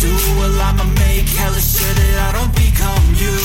do? Well, I'ma make hella sure that I don't become you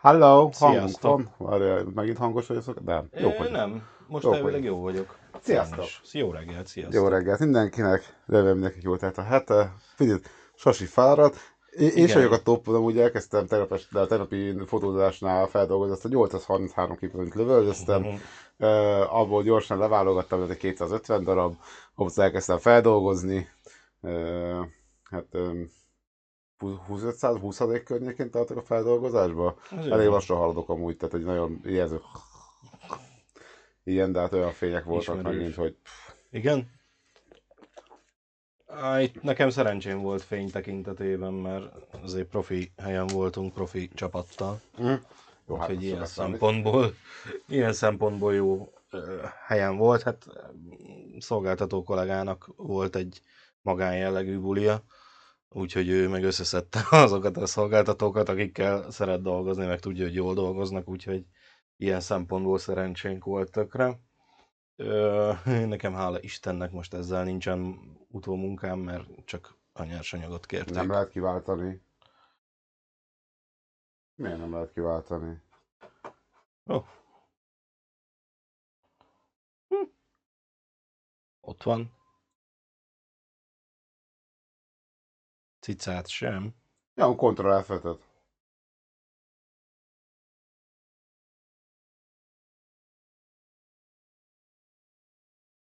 Hello, hangunk van. Megint hangos vagy szok? Nem, jó Ö, vagy. Nem, most Jók elvileg jó vagyok. Sziasztok. Jó reggelt, sziasztok. Jó reggelt mindenkinek, remélem mindenki jól telt a hete. Figyelj, Sasi fáradt. Én, én sem vagyok a top, ugye elkezdtem tegnap, este- a tegnapi fotózásnál feldolgozni azt a 833 képet, amit lövöldöztem. Mhm. Uh, abból gyorsan leválogattam, ez egy 250 darab, ahhoz elkezdtem feldolgozni. Uh, hát um, 2500, 20 környékén tartok a feldolgozásba. Jó. Elég lassan haladok amúgy, tehát egy nagyon ijesztő. Igen, de hát olyan fények voltak Ismerős. megint, hogy Igen? Á, itt nekem szerencsém volt fény tekintetében, mert azért profi helyen voltunk, profi csapattal. hm? jó, Úgyhogy az ilyen szempontból, ilyen szempontból jó helyen volt. Hát szolgáltató kollégának volt egy magánjellegű bulia, úgyhogy ő meg összeszedte azokat a szolgáltatókat, akikkel szeret dolgozni, meg tudja, hogy jól dolgoznak, úgyhogy ilyen szempontból szerencsénk volt tökre. Ö, nekem hála Istennek most ezzel nincsen utómunkám, mert csak a nyersanyagot kérték. Nem lehet kiváltani. Miért nem lehet kiváltani? Ó. Hm. Ott van. Cicát sem. Ja, kontroll F5-öt.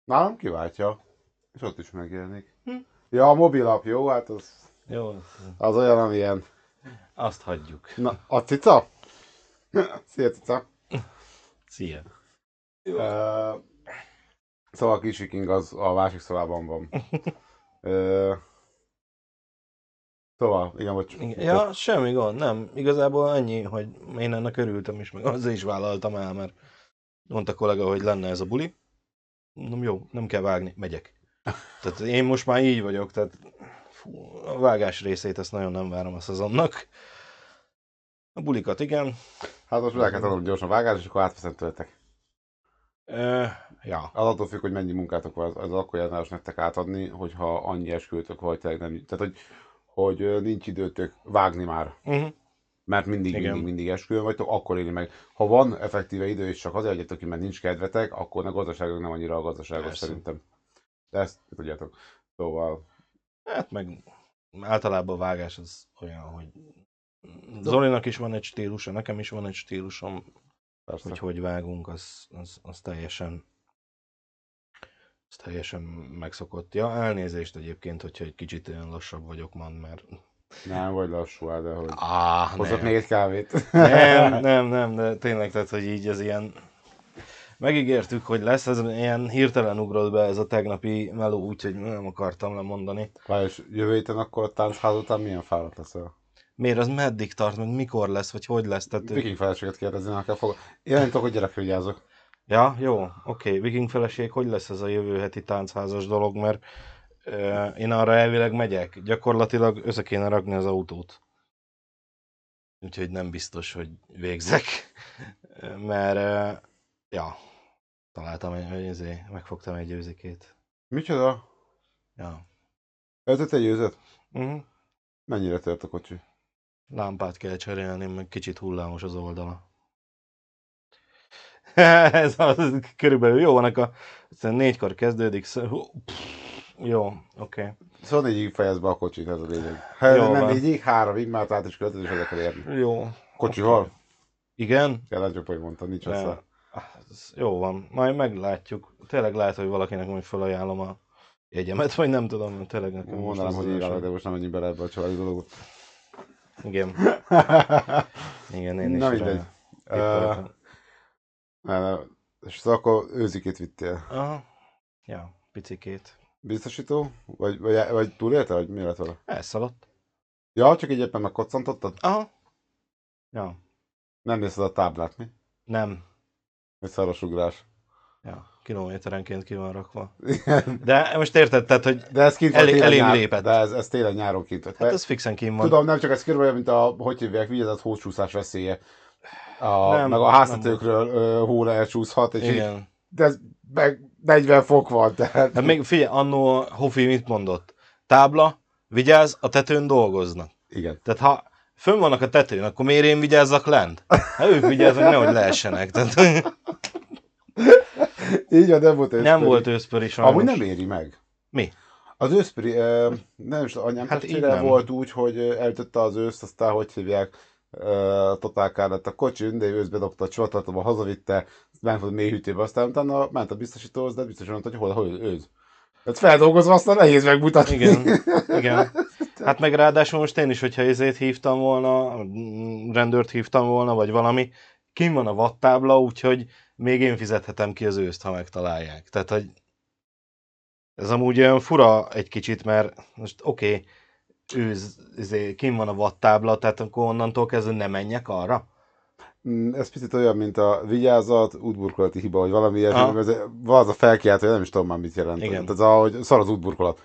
Nálam kiváltja. És ott is megjelenik. Hm. Ja, a mobilap, jó? Hát az, Jó, az olyan, amilyen. azt hagyjuk. Na, a cica? Szia, cica. Szia. Ö, Szóval a kis viking az a másik szobában van. Ö, Szóval, igen, hogy Igen. Ja, semmi gond, nem. Igazából annyi, hogy én ennek örültem is, meg azért is vállaltam el, mert mondta kollega, hogy lenne ez a buli. Mondom, jó, nem kell vágni, megyek. Tehát én most már így vagyok, tehát fú, a vágás részét ezt nagyon nem várom a szezonnak. A bulikat igen. Hát most el kell tanulnom gyorsan vágás, és akkor átveszem tőletek. Ö, ja. Az attól függ, hogy mennyi munkátok van, az, az akkor érdemes nektek átadni, hogyha annyi esküvőtök vagy, tényleg nem, tehát hogy, hogy nincs időtök vágni már, Uh-huh. mert mindig, Igen. mindig, mindig esküvőn vagytok, akkor élni meg. Ha van effektíve idő, és csak azért ki, mert nincs kedvetek, akkor a gazdaságok nem annyira a gazdaságos Persze. szerintem. De ezt tudjátok. Szóval, Hát meg általában a vágás az olyan, hogy Zolinak is van egy stílusa, nekem is van egy stílusom, persze. hogy hogy vágunk, az, az, az teljesen az teljesen megszokott. Ja, elnézést egyébként, hogyha egy kicsit olyan lassabb vagyok man, mert... Nem vagy lassú, de hogy hozott nem. még egy kávét. nem, nem, nem, de tényleg, tehát, hogy így ez ilyen... Megígértük, hogy lesz, ez ilyen hirtelen ugrott be ez a tegnapi meló, úgyhogy nem akartam lemondani. És jövő héten akkor a táncház után milyen fáradt leszel? Miért az meddig tart, meg mikor lesz, vagy hogy lesz? Tehát, Viking feleséget kérdezni, ha kell fog. Én nem tudok, hogy gyerekre vigyázok. Ja, jó, oké. Viking feleség, hogy lesz ez a jövő heti táncházas dolog, mert ö, én arra elvileg megyek. Gyakorlatilag össze kéne rakni az autót. Úgyhogy nem biztos, hogy végzek. Mert, ö, ja, találtam egy, izé, megfogtam egy őzikét. Micsoda? Ja. Ötöt egy őzet? Uh-huh. Mennyire tört a kocsi? Lámpát kell cserélni, meg kicsit hullámos az oldala. Ez az, körülbelül jó, vannak a négykor kezdődik, sz- hú, pff, jó, oké. Okay. Szóval négyig fejezd be a kocsit, ez a lényeg. Hát Jó nem van. négyig, háromig, mert át is költöd, és kell érni. Jó. Kocsival? Igen? Kell nagyobb, hogy mondtad, nincs össze. ez jó van, majd meglátjuk. Tényleg lehet, hogy valakinek majd felajánlom a jegyemet, vagy nem tudom, tényleg nekem Mondanám, hogy írálok, de most nem menjünk bele ebbe a családi dologot. Igen, igen, én is. Na mindegy. tippeltem. És szóval akkor őzikét vittél. Aha, ja, picikét. Biztosító? Vagy, vagy, vagy túlélte, vagy mi lett vele? Elszaladt. Ja, csak így éppen megkoccantottad? Aha. Ja, Nem nézted a táblát, mi? nem. Egy szaros ugrás. Ja, kilométerenként ki van rakva. Igen. De most érted, tehát, hogy De ez kint télen elég nyár, lépett. De ez, ez télen nyáron kint. hát ez fixen kim van. Tudom, nem csak ez körülbelül, mint a, hogy hívják, vigyázat hócsúszás veszélye. A, Nem, nem, meg a nem háztetőkről ö, hó elcsúszhat, és így, Igen. de ez meg 40 fok van, tehát... Hát még figyelj, annó Hofi mit mondott? Tábla, vigyázz, a tetőn dolgoznak. Igen. Tehát ha fönn vannak a tetőn, akkor miért én vigyázzak lent? Hát ők vigyáznak, nehogy leessenek. Tehát, Így van, nem volt őszpöri. nem volt őszpöri sajnos. Amúgy nem éri meg. Mi? Az őszpöri, nem is anyám Hát így testvére nem. volt úgy, hogy eltötte az őszt, aztán hogy hívják, uh, totál lett a kocsi, de őszbe dobta a csavatartóba, hazavitte, ment a mélyhűtőbe, aztán utána ment a biztosítóhoz, de biztosan mondta, hogy hol, hol őz. Tehát feldolgozva aztán nehéz megmutatni. Igen, igen. Hát meg ráadásul most én is, hogyha ezért hívtam volna, rendőrt hívtam volna, vagy valami, kim van a vattábla, úgyhogy még én fizethetem ki az őszt, ha megtalálják. Tehát, hogy ez amúgy olyan fura egy kicsit, mert most oké, okay, őz, izé, kim van a vattábla, tehát akkor onnantól kezdve ne menjek arra. Mm, Ez picit olyan, mint a vigyázat, útburkolati hiba, vagy valami ilyesmi, ez van az a felkiáltó, nem is tudom már mit jelent. Igen. Tehát az, a, hogy szar az útburkolat.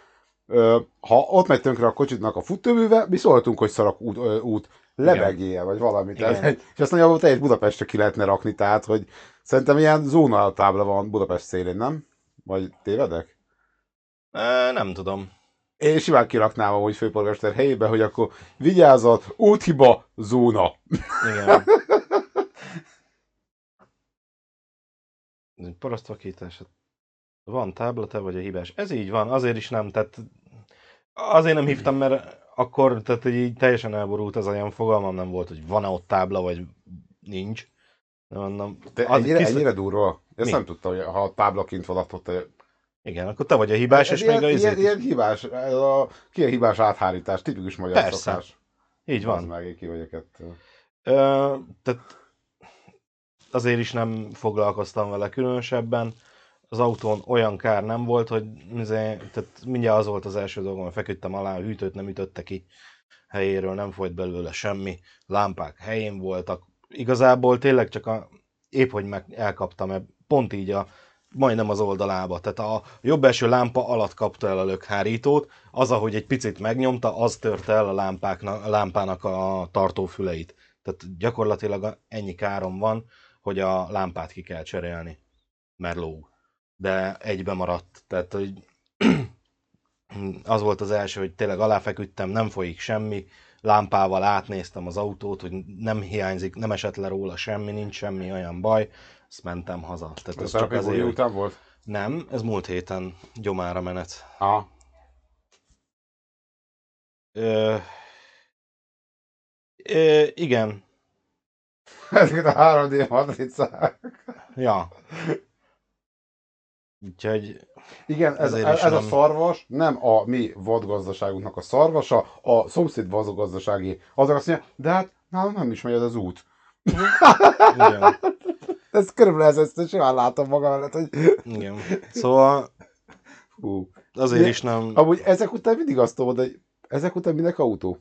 Ö, ha ott megy tönkre a kocsitnak a futóműve, mi szóltunk, hogy szar a út, ö, út lebegél, vagy valami. Igen. És azt nagyjából teljes Budapestre ki lehetne rakni, tehát, hogy szerintem ilyen zóna tábla van Budapest szélén, nem? Vagy tévedek? E, nem tudom. Én simán kiraknám amúgy főpolgármester helyébe, hogy akkor vigyázat, úthiba, zóna. Igen. Parasztvakítás. Van tábla, te vagy a hibás. Ez így van, azért is nem, tehát azért nem hívtam, mert akkor, tehát így teljesen elborult az olyan fogalmam nem volt, hogy van-e ott tábla, vagy nincs. Nem, mondom, De az ennyire, kisz- ennyire durva? Ezt Mi? nem tudtam, hogy ha a táblaként van ott, ott Igen, akkor te vagy a hibás, és ilyen, még a ilyen, izét. ilyen hibás, ez a, ki a hibás áthárítás, tipikus magyar Persze. szokás. Így van. meg, én ki vagyok ettől. Ö, tehát azért is nem foglalkoztam vele különösebben. Az autón olyan kár nem volt, hogy izé, tehát mindjárt az volt az első dolgom, hogy feküdtem alá, a hűtőt nem ütötte ki helyéről, nem folyt belőle semmi, lámpák helyén voltak. Igazából tényleg csak a, épp hogy meg elkaptam, pont így a, majdnem az oldalába. Tehát a jobb első lámpa alatt kapta el a lökhárítót, az, ahogy egy picit megnyomta, az törte el a, lámpáknak, a lámpának a tartófüleit. Tehát gyakorlatilag ennyi károm van, hogy a lámpát ki kell cserélni, mert lóg. De egybe maradt. Tehát, hogy az volt az első, hogy tényleg aláfeküdtem, nem folyik semmi, lámpával átnéztem az autót, hogy nem hiányzik, nem esett le róla semmi, nincs semmi olyan baj, azt mentem haza. Tehát Ez ez csak azért, hogy... után volt? Nem, ez múlt héten gyomára menet. Ah. Ö... Ö, igen, Ezeket a 3D matricák. ja. Úgyhogy Igen, ez, ez, ez a szarvas nem a mi vadgazdaságunknak a szarvasa, a szomszéd vadgazdasági. Azok azt mondja, de hát nálam nem is megy ez az út. igen, Ez körülbelül ez, ezt simán látom magam előtt, hogy igen. Szóval hú. azért De- is nem... Amúgy ezek után mindig azt mondod, hogy ezek után minek autó?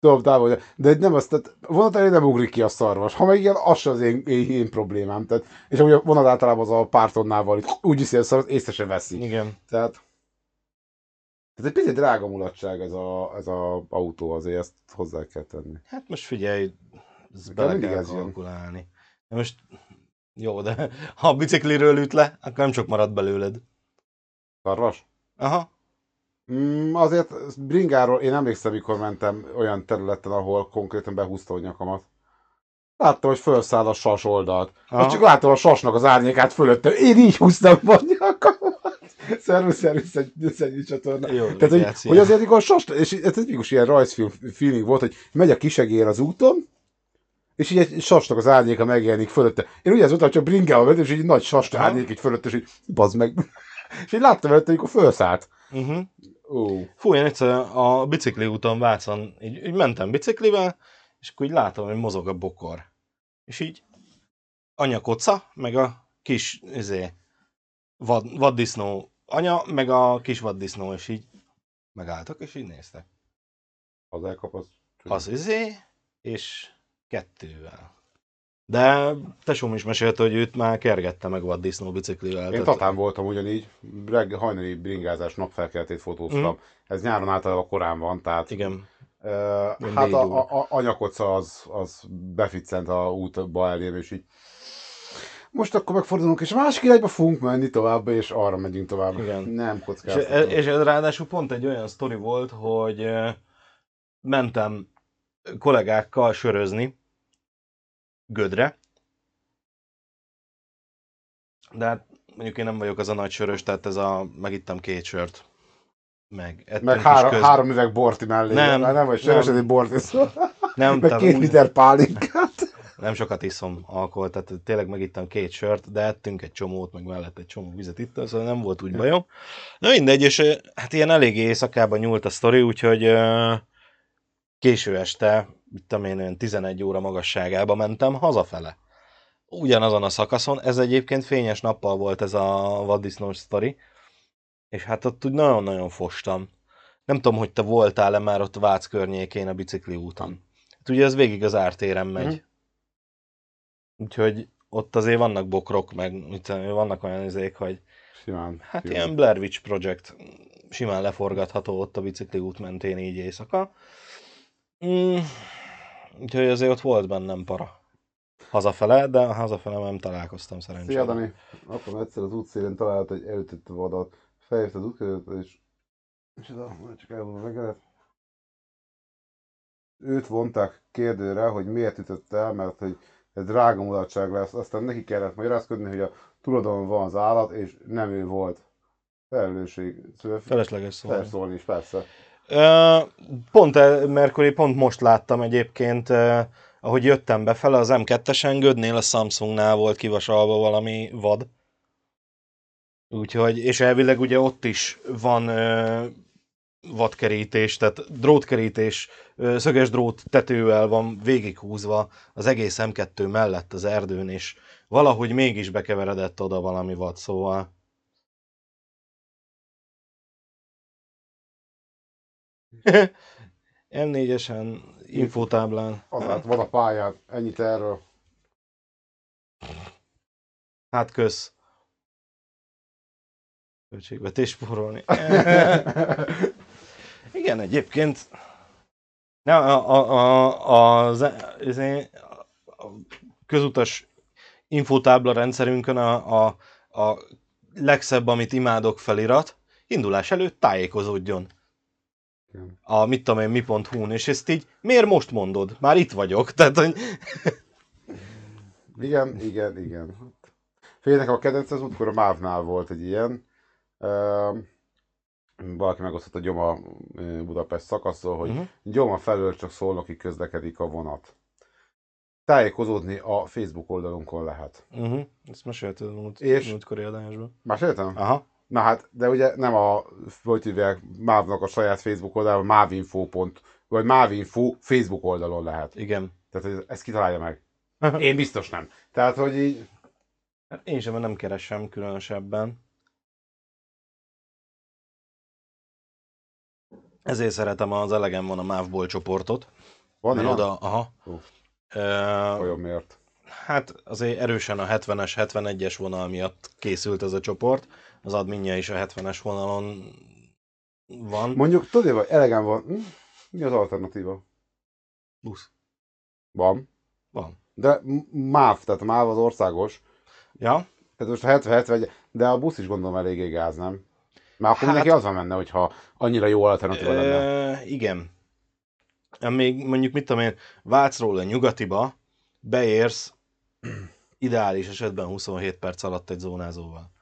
Tudom, távol, de nem azt, tehát vonat elé nem ugrik ki a szarvas. Ha meg igen, az sem az én, én, én problémám. Tehát, és amúgy a vonat általában az a pár tonnával úgy viszi a szarvas, észre se veszi. Igen, Tehát, tehát egy picit drága mulatság ez a, ez a autó, azért ezt hozzá kell tenni. hát most figyelj, ezt bele kell ez jön. kalkulálni. De most jó, de ha a bicikliről üt le, akkor nem sok marad belőled. Szarvas? Aha, Mm, azért bringáról, én emlékszem, mikor mentem olyan területen, ahol konkrétan behúzta a nyakamat. Láttam, hogy felszáll a sas oldalt. Aha. Most csak láttam a sasnak az árnyékát fölöttem. Én így húztam a nyakamat. Szervusz, szervusz, egy, csatorna. jó, Tehát, hogy, hogy azért, amikor sas, és ez egy ilyen rajzfilm feeling volt, hogy megy a kisegér az úton, és így egy sasnak az árnyéka megjelenik fölötte. Én ez volt, hogy csak bringával mentem, és így nagy sas árnyék így fölötte, és így bazd meg. és így láttam előtte, amikor felszállt. Uh-huh. Fú, én egyszer a bicikli úton Vácon, így, így mentem biciklivel, és akkor így látom, hogy mozog a bokor. És így anya koca, meg a kis izé, vad, vaddisznó anya, meg a kis vaddisznó, és így megálltak, és így néztek. Az elkap, az... Az izé, és kettővel. De tesóm is mesélte, hogy őt már kergette meg vaddisznó biciklivel. Én tehát- tatán voltam ugyanígy, reggel hajnali bringázás, napfelkeltét fotóztam. Mhm. Ez nyáron általában korán van, tehát Igen. Ilyen hát a, a, a anyakoca az, az beficcent a útba elém, és így most akkor megfordulunk, és másik irányba fogunk menni tovább, és arra megyünk tovább. Igen. Nem És, kockáztatom. és ez ráadásul pont egy olyan sztori volt, hogy mentem kollégákkal sörözni Gödre. De hát mondjuk én nem vagyok az a nagy sörös, tehát ez a, megittam két sört. Meg, Meg is három, köz- három üveg borti mellé. Nem, nem, nem vagy nem. sörös, egy borti szó. nem, Meg két úgy- liter pálinkát. nem sokat iszom alkoholt, tehát tényleg megittam két sört, de ettünk egy csomót, meg mellett egy csomó vizet itt, szóval nem volt úgy bajom. Na mindegy, és hát ilyen eléggé éjszakában nyúlt a sztori, úgyhogy ö, késő este, mit tudom én, olyan 11 óra magasságába mentem hazafele. Ugyanazon a szakaszon, ez egyébként fényes nappal volt ez a vaddisznós sztori, és hát ott úgy nagyon-nagyon fostam. Nem tudom, hogy te voltál-e már ott Vác környékén a bicikli úton. Hát ugye ez végig az ártéren megy. Mhm. Úgyhogy ott azért vannak bokrok, meg vannak olyan izék, hogy Simán. hát simán. ilyen Blair Witch Project simán leforgatható ott a bicikli út mentén így éjszaka. Mm, úgyhogy azért ott volt bennem para. Hazafele, de hazafele nem találkoztam Szia, szerencsére. Dani. Akkor egyszer az útszélén talált egy elütött vadat. Felhívta az útközött, és... És oda, csak elmondom meg Őt vonták kérdőre, hogy miért ütött el, mert hogy ez drága mulatság lesz. Aztán neki kellett magyarázkodni, hogy a tulajdon van az állat, és nem ő volt. Felelősség. Felesleges szó. felszólni is, persze. Pont, eh, Mercury, pont most láttam egyébként, ahogy jöttem befele, az M2-esen Gödnél a Samsungnál volt kivasalva valami vad. Úgyhogy, és elvileg ugye ott is van ö, vadkerítés, tehát drótkerítés, ö, szöges drót tetővel van végighúzva az egész M2 mellett az erdőn, és valahogy mégis bekeveredett oda valami vad, szóval M4-esen, infotáblán. Azért van a pályán, ennyit erről. Hát kösz. Költségvetés spórolni. Igen, egyébként. Ne, a, a, a, az, az, a közutas infotábla rendszerünkön a, a, a legszebb, amit imádok felirat, indulás előtt tájékozódjon. A mit tudom én, mi.hu-n, és ezt így miért most mondod? Már itt vagyok. Tehát, hogy Igen, igen, igen. Félnek a kedvenc az útkor a Mávnál volt egy ilyen. Uh, valaki megosztott a Gyoma Budapest szakaszról, hogy uh-huh. Gyoma felől csak szolnoki közlekedik a vonat. Tájékozódni a Facebook oldalunkon lehet. uh-huh, ezt mesélted múlt, És? múltkori adásban. Más értem? Aha. Na hát, de ugye nem a, hogy hívják, Mávnak a saját Facebook oldalon, mávinfo. pont- vagy mávinfo Facebook oldalon lehet. Igen. Tehát hogy ezt kitalálja meg. Én biztos nem. Tehát, hogy így, Hát én sem nem keresem különösebben. Ezért szeretem az elegem van a Mávból csoportot. van ilyen? oda, aha. Ö, Olyan miért? hát azért erősen a 70-es, 71-es vonal miatt készült ez a csoport. Az adminja is a 70-es vonalon van. Mondjuk, tudod, hogy elegem van. Hm? Mi az alternatíva? Busz. Van. Van. De MÁV, tehát MÁV az országos. Ja? Tehát most a 70-71, de a busz is gondolom eléggé gáz, nem? Már akkor Hát- neki az van benne, hogyha annyira jó alternatíva lenne. Igen. Még mondjuk, mit tudom én, Vácról a nyugatiba beérsz ideális esetben 27 perc alatt egy zónázóval.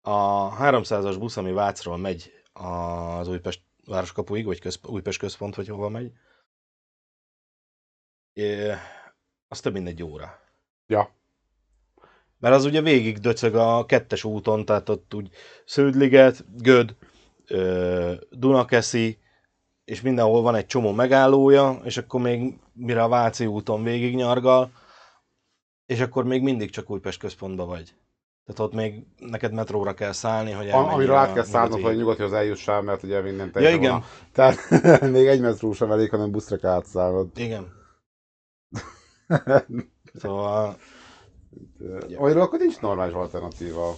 A 300-as busz, ami Vácról megy az Újpest városkapuig, vagy közp- Újpest központ, vagy hova megy, az több mint egy óra. Ja. Mert az ugye végig döcög a kettes úton, tehát ott úgy Sződliget, Göd, Dunakeszi, és mindenhol van egy csomó megállója, és akkor még mire a Váci úton végig nyargal, és akkor még mindig csak Újpest központba vagy. Tehát ott még neked metróra kell szállni, hogy elmenjél amiről át kell szállnod, hogy a nyugatihoz eljussál, mert ugye minden Ja, igen. van. Tehát még egy metró sem elég, hanem buszra kell átszállnod. Igen. Szóval Ja. Amiről akkor nincs normális alternatíva.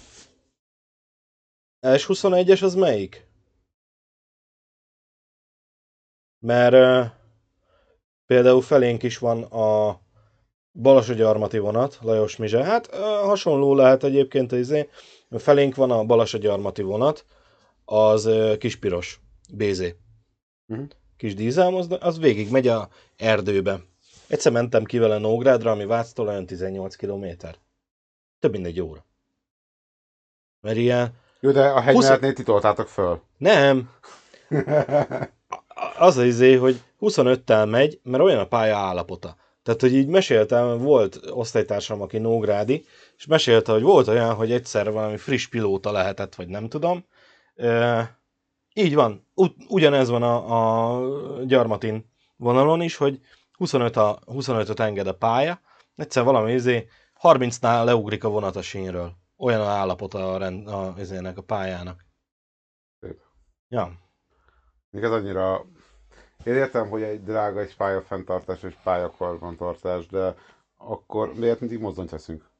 S21-es az melyik? Mert uh, például felénk is van a Balasagyarmati vonat, Lajos Mizse. Hát hasonló lehet egyébként, izé. felénk van a Balasagyarmati vonat, az kispiros, BZ. Mhm. kis dízelmozdony, az végig megy a erdőbe. Egyszer mentem ki vele Nógrádra, ami Váctól olyan 18 km. Több mint egy óra. Mert ilyen... Jó, de a Húsz- hegymenetnél titoltátok föl. Nem! Az az izé, hogy 25-tel megy, mert olyan a pálya állapota. Tehát, hogy így meséltem, volt osztálytársam, aki Nógrádi, és mesélte, hogy volt olyan, hogy egyszer valami friss pilóta lehetett, vagy nem tudom. E, így van, ugyanez van a, a Gyarmatin vonalon is, hogy 25 a, 25-öt enged a pálya, egyszer valami izé 30-nál leugrik a vonat a sínről. Olyan a állapota a, rend, a, izének, a pályának. Szép. Ja. Még ez annyira... Én értem, hogy egy drága egy pályafenntartás és pályakarbantartás, de akkor miért mindig mozdonyt veszünk?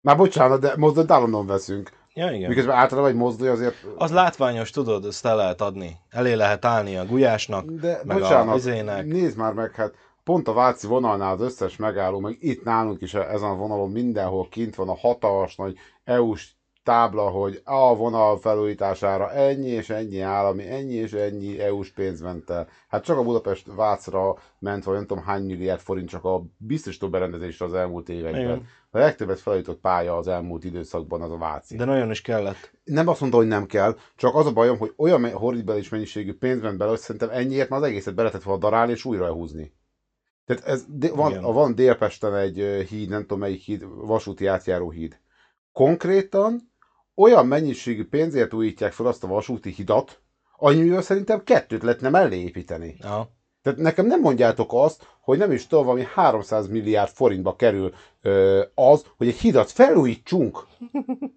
Már bocsánat, de mozdonyt állandóan veszünk. Ja, igen. Miközben általában egy mozdony azért... Az látványos, tudod, ezt el lehet adni. Elé lehet állni a gulyásnak, De meg bocsánat, a izének. nézd már meg, hát pont a Váci vonalnál az összes megálló, meg itt nálunk is ezen a vonalon mindenhol kint van a hatalmas nagy EU-s tábla, hogy a vonal felújítására ennyi és ennyi állami, ennyi és ennyi EU-s pénz ment el. Hát csak a Budapest Vácra ment, vagy nem tudom hány milliárd forint csak a biztosító berendezésre az elmúlt években. Igen. A legtöbbet felújított pálya az elmúlt időszakban az a Váci De nagyon is kellett. nem azt mondta, hogy nem kell, csak az a bajom, hogy olyan horribilis mennyiségű pénz ment bele, hogy szerintem ennyiért már az egészet be lehetett volna darálni és újra elhúzni. Tehát ez, van, Igen. van Délpesten egy híd, nem tudom melyik híd, vasúti átjáró híd. Konkrétan olyan mennyiségű pénzért újítják fel azt a vasúti hidat, annyivel szerintem kettőt lehetne mellé építeni. Ja. Tehát nekem nem mondjátok azt, hogy nem is tudom, valami 300 milliárd forintba kerül ö, az, hogy egy hidat felújítsunk.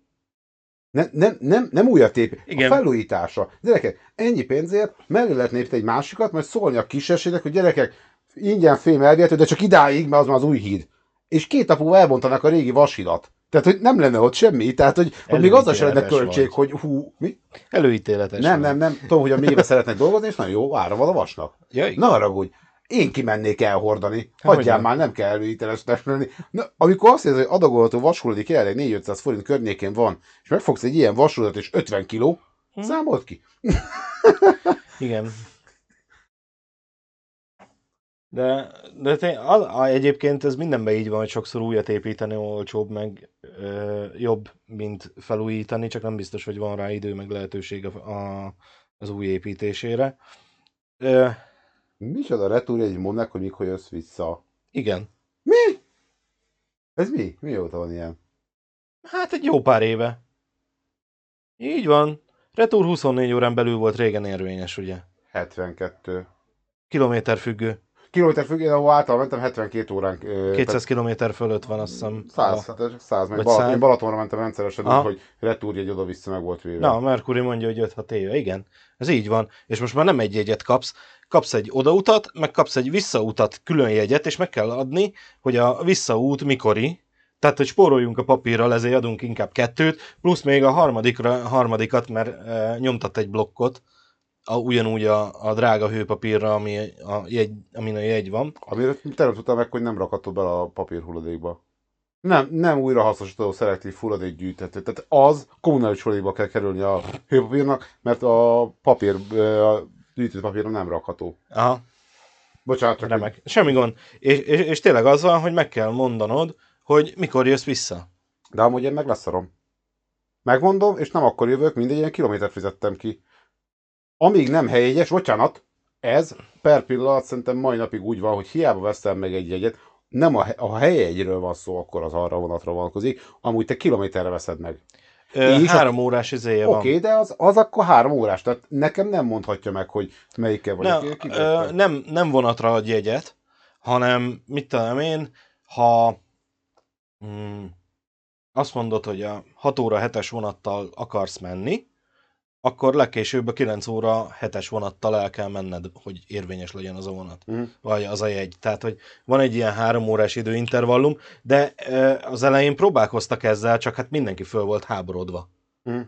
Ne, nem, nem, nem újat a Igen. felújítása. Gyerekek, ennyi pénzért meg lehetne építeni egy másikat, majd szólni a kisesének, hogy gyerekek, ingyen fém elvihető, de csak idáig, mert az már az új híd. És két nap múlva elbontanak a régi vashidat. Tehát, hogy nem lenne ott semmi, tehát, hogy, hogy még azzal sem lenne költség, vagy. hogy hú, mi? Előítéletes. Nem, nem, nem, tudom, hogy a mélybe szeretnek dolgozni, és nagyon jó ára van a vasnak. Ja, igen. Ne haragudj, én kimennék elhordani. Hogy Hagyjál már, nem kell előítelesnek lenni. Na, amikor azt érzed, hogy adagolható vashulladék jelenleg 4-500 forint környékén van, és megfogsz egy ilyen vasulat és 50 kiló, Hm. számolt ki. Igen. De, de té- az, a, egyébként ez mindenben így van, hogy sokszor újat építeni olcsóbb, meg ö, jobb, mint felújítani, csak nem biztos, hogy van rá idő, meg lehetőség a, a, az új építésére. Ö, Micsoda retúrja egy mondnak, hogy mikor jössz vissza. igen. Mi? Ez mi? Mióta van ilyen? Hát egy jó pár éve. Így van. Retour 24 órán belül volt régen érvényes, ugye? 72. Kilométer függő. Kilométer függ, én ahol által mentem 72 órán. ö, 200 kilométer fölött van, azt hiszem. 100, hát ez 100, meg Vagy Balat, 100. én Balatonra mentem rendszeresen, Aha. úgy, hogy retúr egy oda-vissza meg volt véve. Na, a Mercury mondja, hogy 5-6 éve. Igen, ez így van. És most már nem egy jegyet kapsz, kapsz egy odautat, meg kapsz egy visszautat külön jegyet, és meg kell adni, hogy a visszaút mikori, tehát, hogy spóroljunk a papírral, ezért adunk inkább kettőt, plusz még a harmadikra, harmadikat, mert e, nyomtat egy blokkot, a, ugyanúgy a, a drága hőpapírra, ami a jegy, amin a jegy van. Amire terem tudtam meg, hogy nem rakhatod bele a papírhulladékba. Nem, nem újra hasznosítható szelektív hulladékgyűjtető. Tehát az kommunális hulladékba kell kerülni a hőpapírnak, mert a papír, a gyűjtött papírra nem rakható. Aha, Bocsánat, csak remek. Semmi gond. És, és, és tényleg az van, hogy meg kell mondanod, hogy mikor jössz vissza. De amúgy én meg leszarom. Megmondom, és nem akkor jövök, mindegy, ilyen kilométert fizettem ki. Amíg nem helyegyes, bocsánat, ez per pillanat szerintem mai napig úgy van, hogy hiába veszem meg egy jegyet, nem a, a helyegyről van szó, akkor az arra vonatra vonatkozik, amúgy te kilométerre veszed meg. Ö, És a- három órás izéje Oké, van. okay, de az, az akkor három órás, tehát nekem nem mondhatja meg, hogy melyikkel Ne, vagyok. ö, nem, nem vonatra ad jegyet, hanem mit tudom én, ha mm, azt mondod, hogy a 6 óra 7-es vonattal akarsz menni, akkor legkésőbb a 9 óra 7-es vonattal el kell menned, hogy érvényes legyen az a vonat, Mhm. vagy az a jegy. Tehát, hogy van egy ilyen három órás időintervallum, de az elején próbálkoztak ezzel, csak hát mindenki föl volt háborodva. Mhm.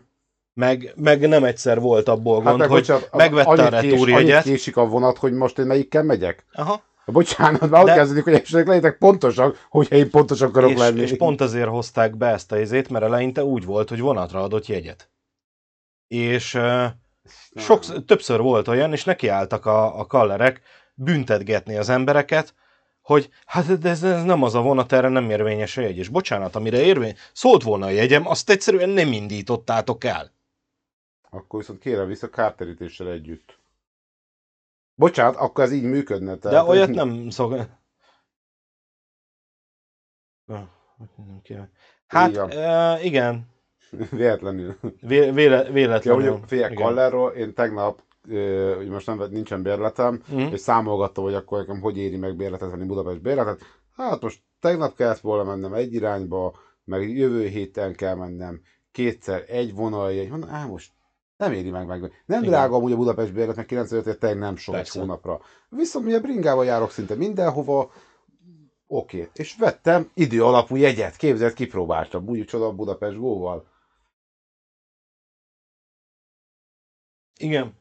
Meg, meg nem egyszer volt abból gond, meg, hogy bocsánat, megvette a kés- retúrjegyet. annyit késik a vonat, hogy most én melyikkel megyek. Aha. Bocsánat, már ott De- kezdődik, hogy esetleg legyetek pontosak, hogyha én pontos akarok és, lenni. és pont azért hozták be ezt a izét, mert eleinte úgy volt, hogy vonatra adott jegyet. És. Sokszor, többször volt olyan, és nekiálltak a, a kallerek büntetgetni az embereket, hogy hát de ez, ez nem az a vonat, erre nem érvényes a jegy. És bocsánat, amire érvény, szólt volna a jegyem, azt egyszerűen nem indítottátok el. Akkor viszont kérem vissza kárterítéssel együtt. Bocsánat, akkor ez így működne. De olyat nem szok... Hát, uh, igen, Véletlenül. vé, véle, Ja, véletlenül. mondjuk, figyelj. Kallerról én tegnap, hogy most nem, nincsen bérletem, Mhm. és számolgattam, hogy akkor nekem hogy éri meg bérletet venni Budapest bérletet. Hát most tegnap kellett volna mennem egy irányba, meg jövő héten kell mennem kétszer egy vonaljegy. Mondom, á, most nem éri meg meg. Nem Igen. drága amúgy a Budapest bérlet, meg 95 ért nem sok egy hónapra. Viszont mi a bringával járok szinte mindenhova, oké. Okay. És vettem idő alapú jegyet, képzelt, kipróbáltam. Úgy csoda Budapest Go-val. Igen.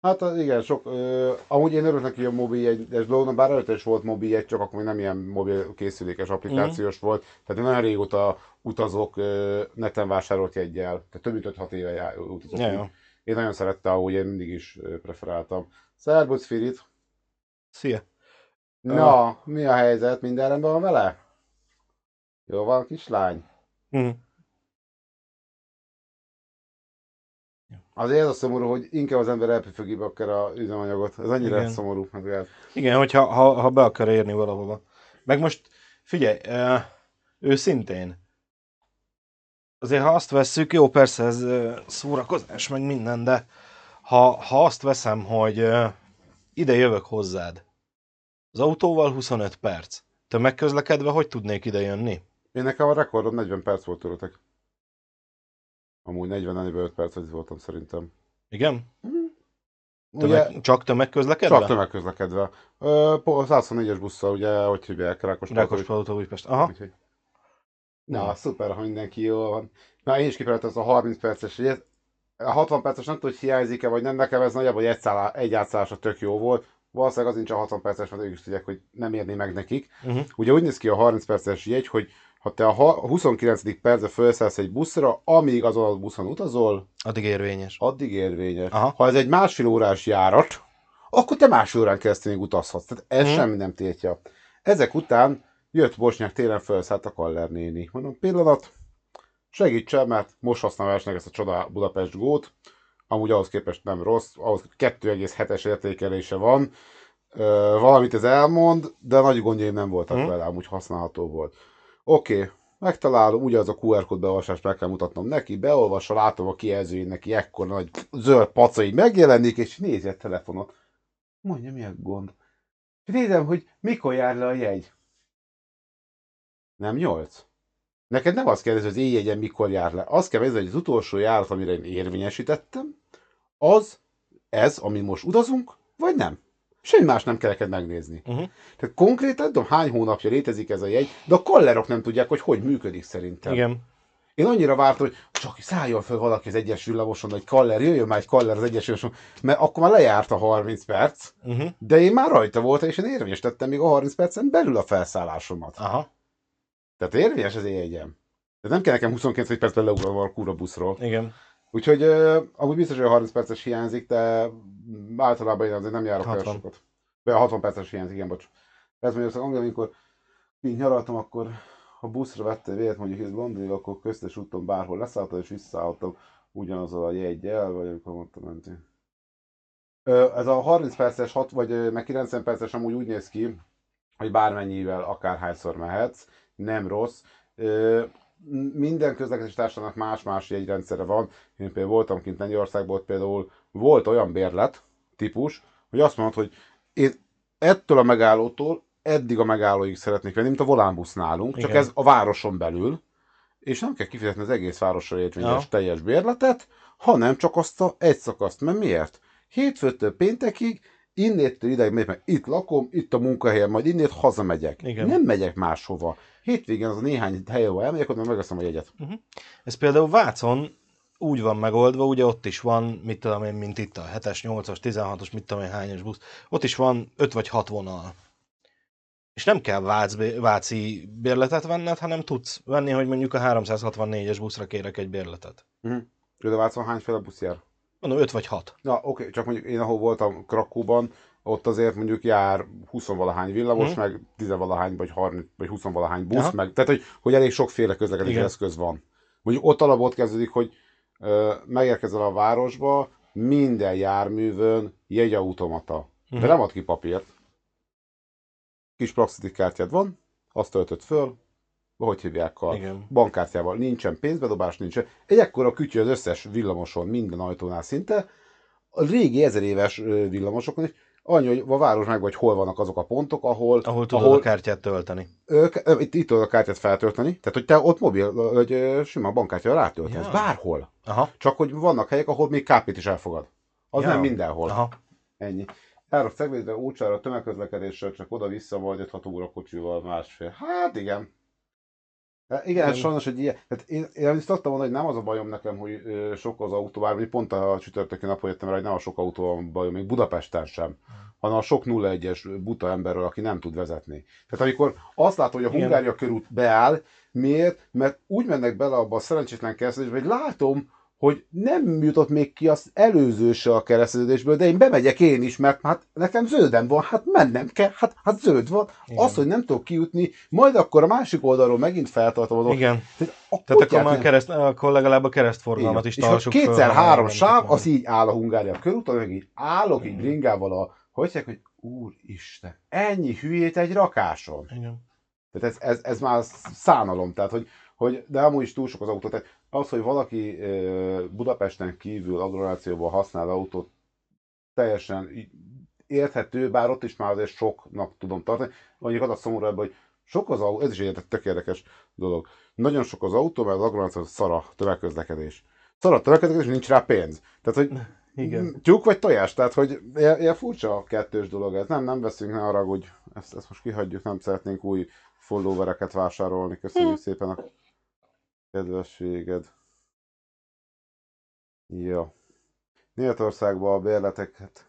Hát igen, sok, ö, amúgy én örülök neki, a mobil jegyes dolog, bár előtte is volt mobil jegy, csak akkor még nem ilyen mobil készülékes applikációs Mhm. volt. Tehát én nagyon régóta utazok ö, neten vásárolt jegyel, tehát több mint 5-6 éve já, utazok. Ja. Én nagyon szerettem, ahogy én mindig is preferáltam. Szerbusz Firit! Szia. Na, mi a helyzet? Minden rendben van vele? Jó van, kislány? Mhm. Azért ez a szomorú, hogy inkább az ember elpüfögi akár a üzemanyagot. Ez annyira Igen. szomorú. Ez- Igen, hogyha ha, ha be akar érni valahova. Meg most figyelj, uh, őszintén, azért ha azt vesszük, jó persze ez uh, szórakozás, meg minden, de ha, ha azt veszem, hogy uh, ide jövök hozzád, az autóval 25 perc, tömegközlekedve hogy tudnék ide jönni? Én nekem a rekordom 40 perc volt tőletek. Amúgy 40-45 percet voltam szerintem. Igen? Ugye, Tömeg, csak tömegközlekedve? csak tömegközlekedve. Ö, po- 124-es busszal, ugye, hogy hívják, Rákos Rákos Újpest. Aha. Úgyhogy... Na, szuper, ha mindenki jól van. Na, én is kipróbáltam azt a 30 perces jegyet. A 60 perces nem tudom, hogy hiányzik-e, vagy nem. Nekem ez nagyjából egy, szállá, egy átszállása tök jó volt. Valószínűleg az nincs a 60 perces, mert ők is tudják, hogy nem érni meg nekik. Uh-huh. Ugye úgy néz ki a 30 perces jegy, hogy ha te a ha- 29. percre felszállsz egy buszra, amíg azon a buszon utazol, Addig érvényes. addig érvényes. Aha. Ha ez egy másfél órás járat, akkor te másfél órán keresztül még utazhatsz. Tehát ez Mhm. semmi nem tiltja. Ezek után jött Bosnyák téren felszállt a Kaller néni. Mondom, pillanat, segítsen, mert most használásnak ezt a csoda Budapest Gót, amúgy ahhoz képest nem rossz, ahhoz 2,7-es értékelése van, Ö, valamit ez elmond, de nagy gondjaim nem voltak Mhm. vele, amúgy használható volt. Oké, okay, megtalálom, ugye az a QR kód beolvasást meg kell mutatnom neki, beolvassa, látom a kijelzőjén neki ekkor nagy zöld paca így megjelenik, és nézi a telefonot. Mondja, mi a gond? És Nézem, hogy mikor jár le a jegy. Nem nyolc? Neked nem azt kérdezi, hogy az éjjegyen mikor jár le. Azt kell kérdezni, hogy az utolsó járat, amire én érvényesítettem, az, ez, ami most utazunk, vagy nem? Semmi más nem kell neked megnézni. Uh-huh. Tehát konkrétan, tudom hány hónapja létezik ez a jegy, de a kallerok nem tudják, hogy hogy működik szerintem. Igen. Én annyira vártam, hogy csak szálljon fel valaki az egyes villamoson, hogy kaller, jöjjön már egy kaller az egyes villamoson, mert akkor már lejárt a 30 perc, Uh-huh. de én már rajta voltam, és én érvényesítettem még a 30 percen belül a felszállásomat. Aha. Tehát érvényes az éjjegyem. Tehát nem kell nekem 29 percben leugranom a kúra buszról. Igen. Úgyhogy uh, amúgy biztos, hogy a 30 perces hiányzik, de általában én azért nem járok el 60. sokat. Vagy a 60 perces hiányzik, igen, bocs. Ez mondjuk Anglia, amikor így nyaraltam, akkor ha buszra vettél vélet, mondjuk itt Londonig, akkor köztes úton bárhol leszálltam, és visszaálltam ugyanazzal a jegyel, vagy amikor mondtam mentél. Ez a 30 perces, 6 vagy meg 90 perces amúgy úgy néz ki, hogy bármennyivel akárhányszor mehetsz, nem rossz. Minden közlekedési társaságnak más-más jegyrendszere van. Én például voltam kint Lengyelországban, ott például volt olyan bérlet típus, hogy azt mondod, hogy én ettől a megállótól eddig a megállóig szeretnék venni, mint a volánbusz nálunk, csak Igen. ez a városon belül, és nem kell kifizetni az egész városra érvényes Ja. teljes bérletet, hanem csak azt a egy szakaszt. Mert miért? Hétfőtől péntekig, innétől ideig megyek, mert itt lakom, itt a munkahelyem, majd innét hazamegyek. Igen. Nem megyek máshova. Hétvégén az a néhány hely, ahol elmegyek, ott meg megveszem a jegyet. Ez például Vácon úgy van megoldva, ugye ott is van, mit tudom én, mint itt a 7-es, 8-as, 16-os, mit tudom én hányos busz, ott is van 5 vagy 6 vonal. És nem kell Vác, Váci bérletet venned, hanem tudsz venni, hogy mondjuk a 364-es buszra kérek egy bérletet. Uh-huh. De Vácon hányféle busz jár? Mondom, 5 vagy 6. Na, oké, okay, csak mondjuk én, ahol voltam Krakóban, ott azért mondjuk jár 20-valahány villamos, Mhm. meg 10-valahány, vagy 30, vagy 20-valahány busz, Aha. meg, tehát hogy, hogy elég sokféle közlekedési Igen. eszköz van. Mondjuk ott alapból ott kezdődik, hogy ö, megérkezel a városba, minden járművön jegyautomata. De Mhm. nem ad ki papírt. Kis Praxitik kártyád van, azt töltöd föl, hogy hívják a Igen. bankkártyával. Nincsen pénzbedobás, nincsen. Egy ekkora kütyű az összes villamoson, minden ajtónál szinte. A régi ezer éves villamosokon is annyi, hogy a város meg vagy hol vannak azok a pontok, ahol, Ahol tudod ahol a kártyát tölteni. ö, k- ö, itt, itt tudod a kártyát feltölteni, tehát hogy te ott mobil, vagy ö, sima bankkártyával rátölthetsz, Ja. bárhol. Aha. Csak hogy vannak helyek, ahol még KP-t is elfogad. Az Ja. nem mindenhol. Aha. Ennyi. Járok Szegvédbe, Ócsára, tömegközlekedéssel, csak oda-vissza majd egy 6 óra kocsival másfél. Hát igen. Hát igen, ez sajnos egy ilyen. Tehát én, én azt tudtam mondani, hogy nem az a bajom nekem, hogy sok az autó, bár vagy pont a csütörtöki napon jöttem rá, hogy nem a sok autó van bajom, még Budapesten sem, hanem a sok 01-es buta emberről, aki nem tud vezetni. Tehát amikor azt látom, hogy a. Hungária körút beáll, miért? Mert úgy mennek bele abba a szerencsétlen keresztezésbe, hogy látom, hogy nem jutott még ki az előző se a kereszteződésből, de én bemegyek én is, mert hát nekem zöldem van, hát mennem kell, hát, hát zöld van. Igen. Az, hogy nem tudok kijutni, majd akkor a másik oldalról megint feltartom Igen. Tehát, a Tehát akkor, már nem- kereszt, akkor legalább a keresztforgalmat is és ha tartsuk kétszer-három sáv, az így áll a Hungária körúton, meg így állok így bringával a, hogy mondják, hogy úristen, ennyi hülyét egy rakáson. Igen. Tehát ez, ez, ez már szánalom, tehát hogy, hogy, de amúgy is túl sok az autó. Tehát az, hogy valaki Budapesten kívül agglomerációban használ autót, teljesen érthető, bár ott is már azért soknak tudom tartani. Mondjuk az a szomorú ebben, hogy sok az autó, ez is egy tök érdekes dolog. Nagyon sok az autó, mert az agglomeráció szara tömegközlekedés. Szara tömegközlekedés, nincs rá pénz. Tehát, hogy Igen. Tyúk vagy tojás? Tehát, hogy ilyen, ilyen furcsa a kettős dolog ez. Nem, nem veszünk, ne arra, hogy ezt, ezt most kihagyjuk, nem szeretnénk új followereket vásárolni. Köszönjük szépen a kedvességed. Ja. Németországban a bérleteket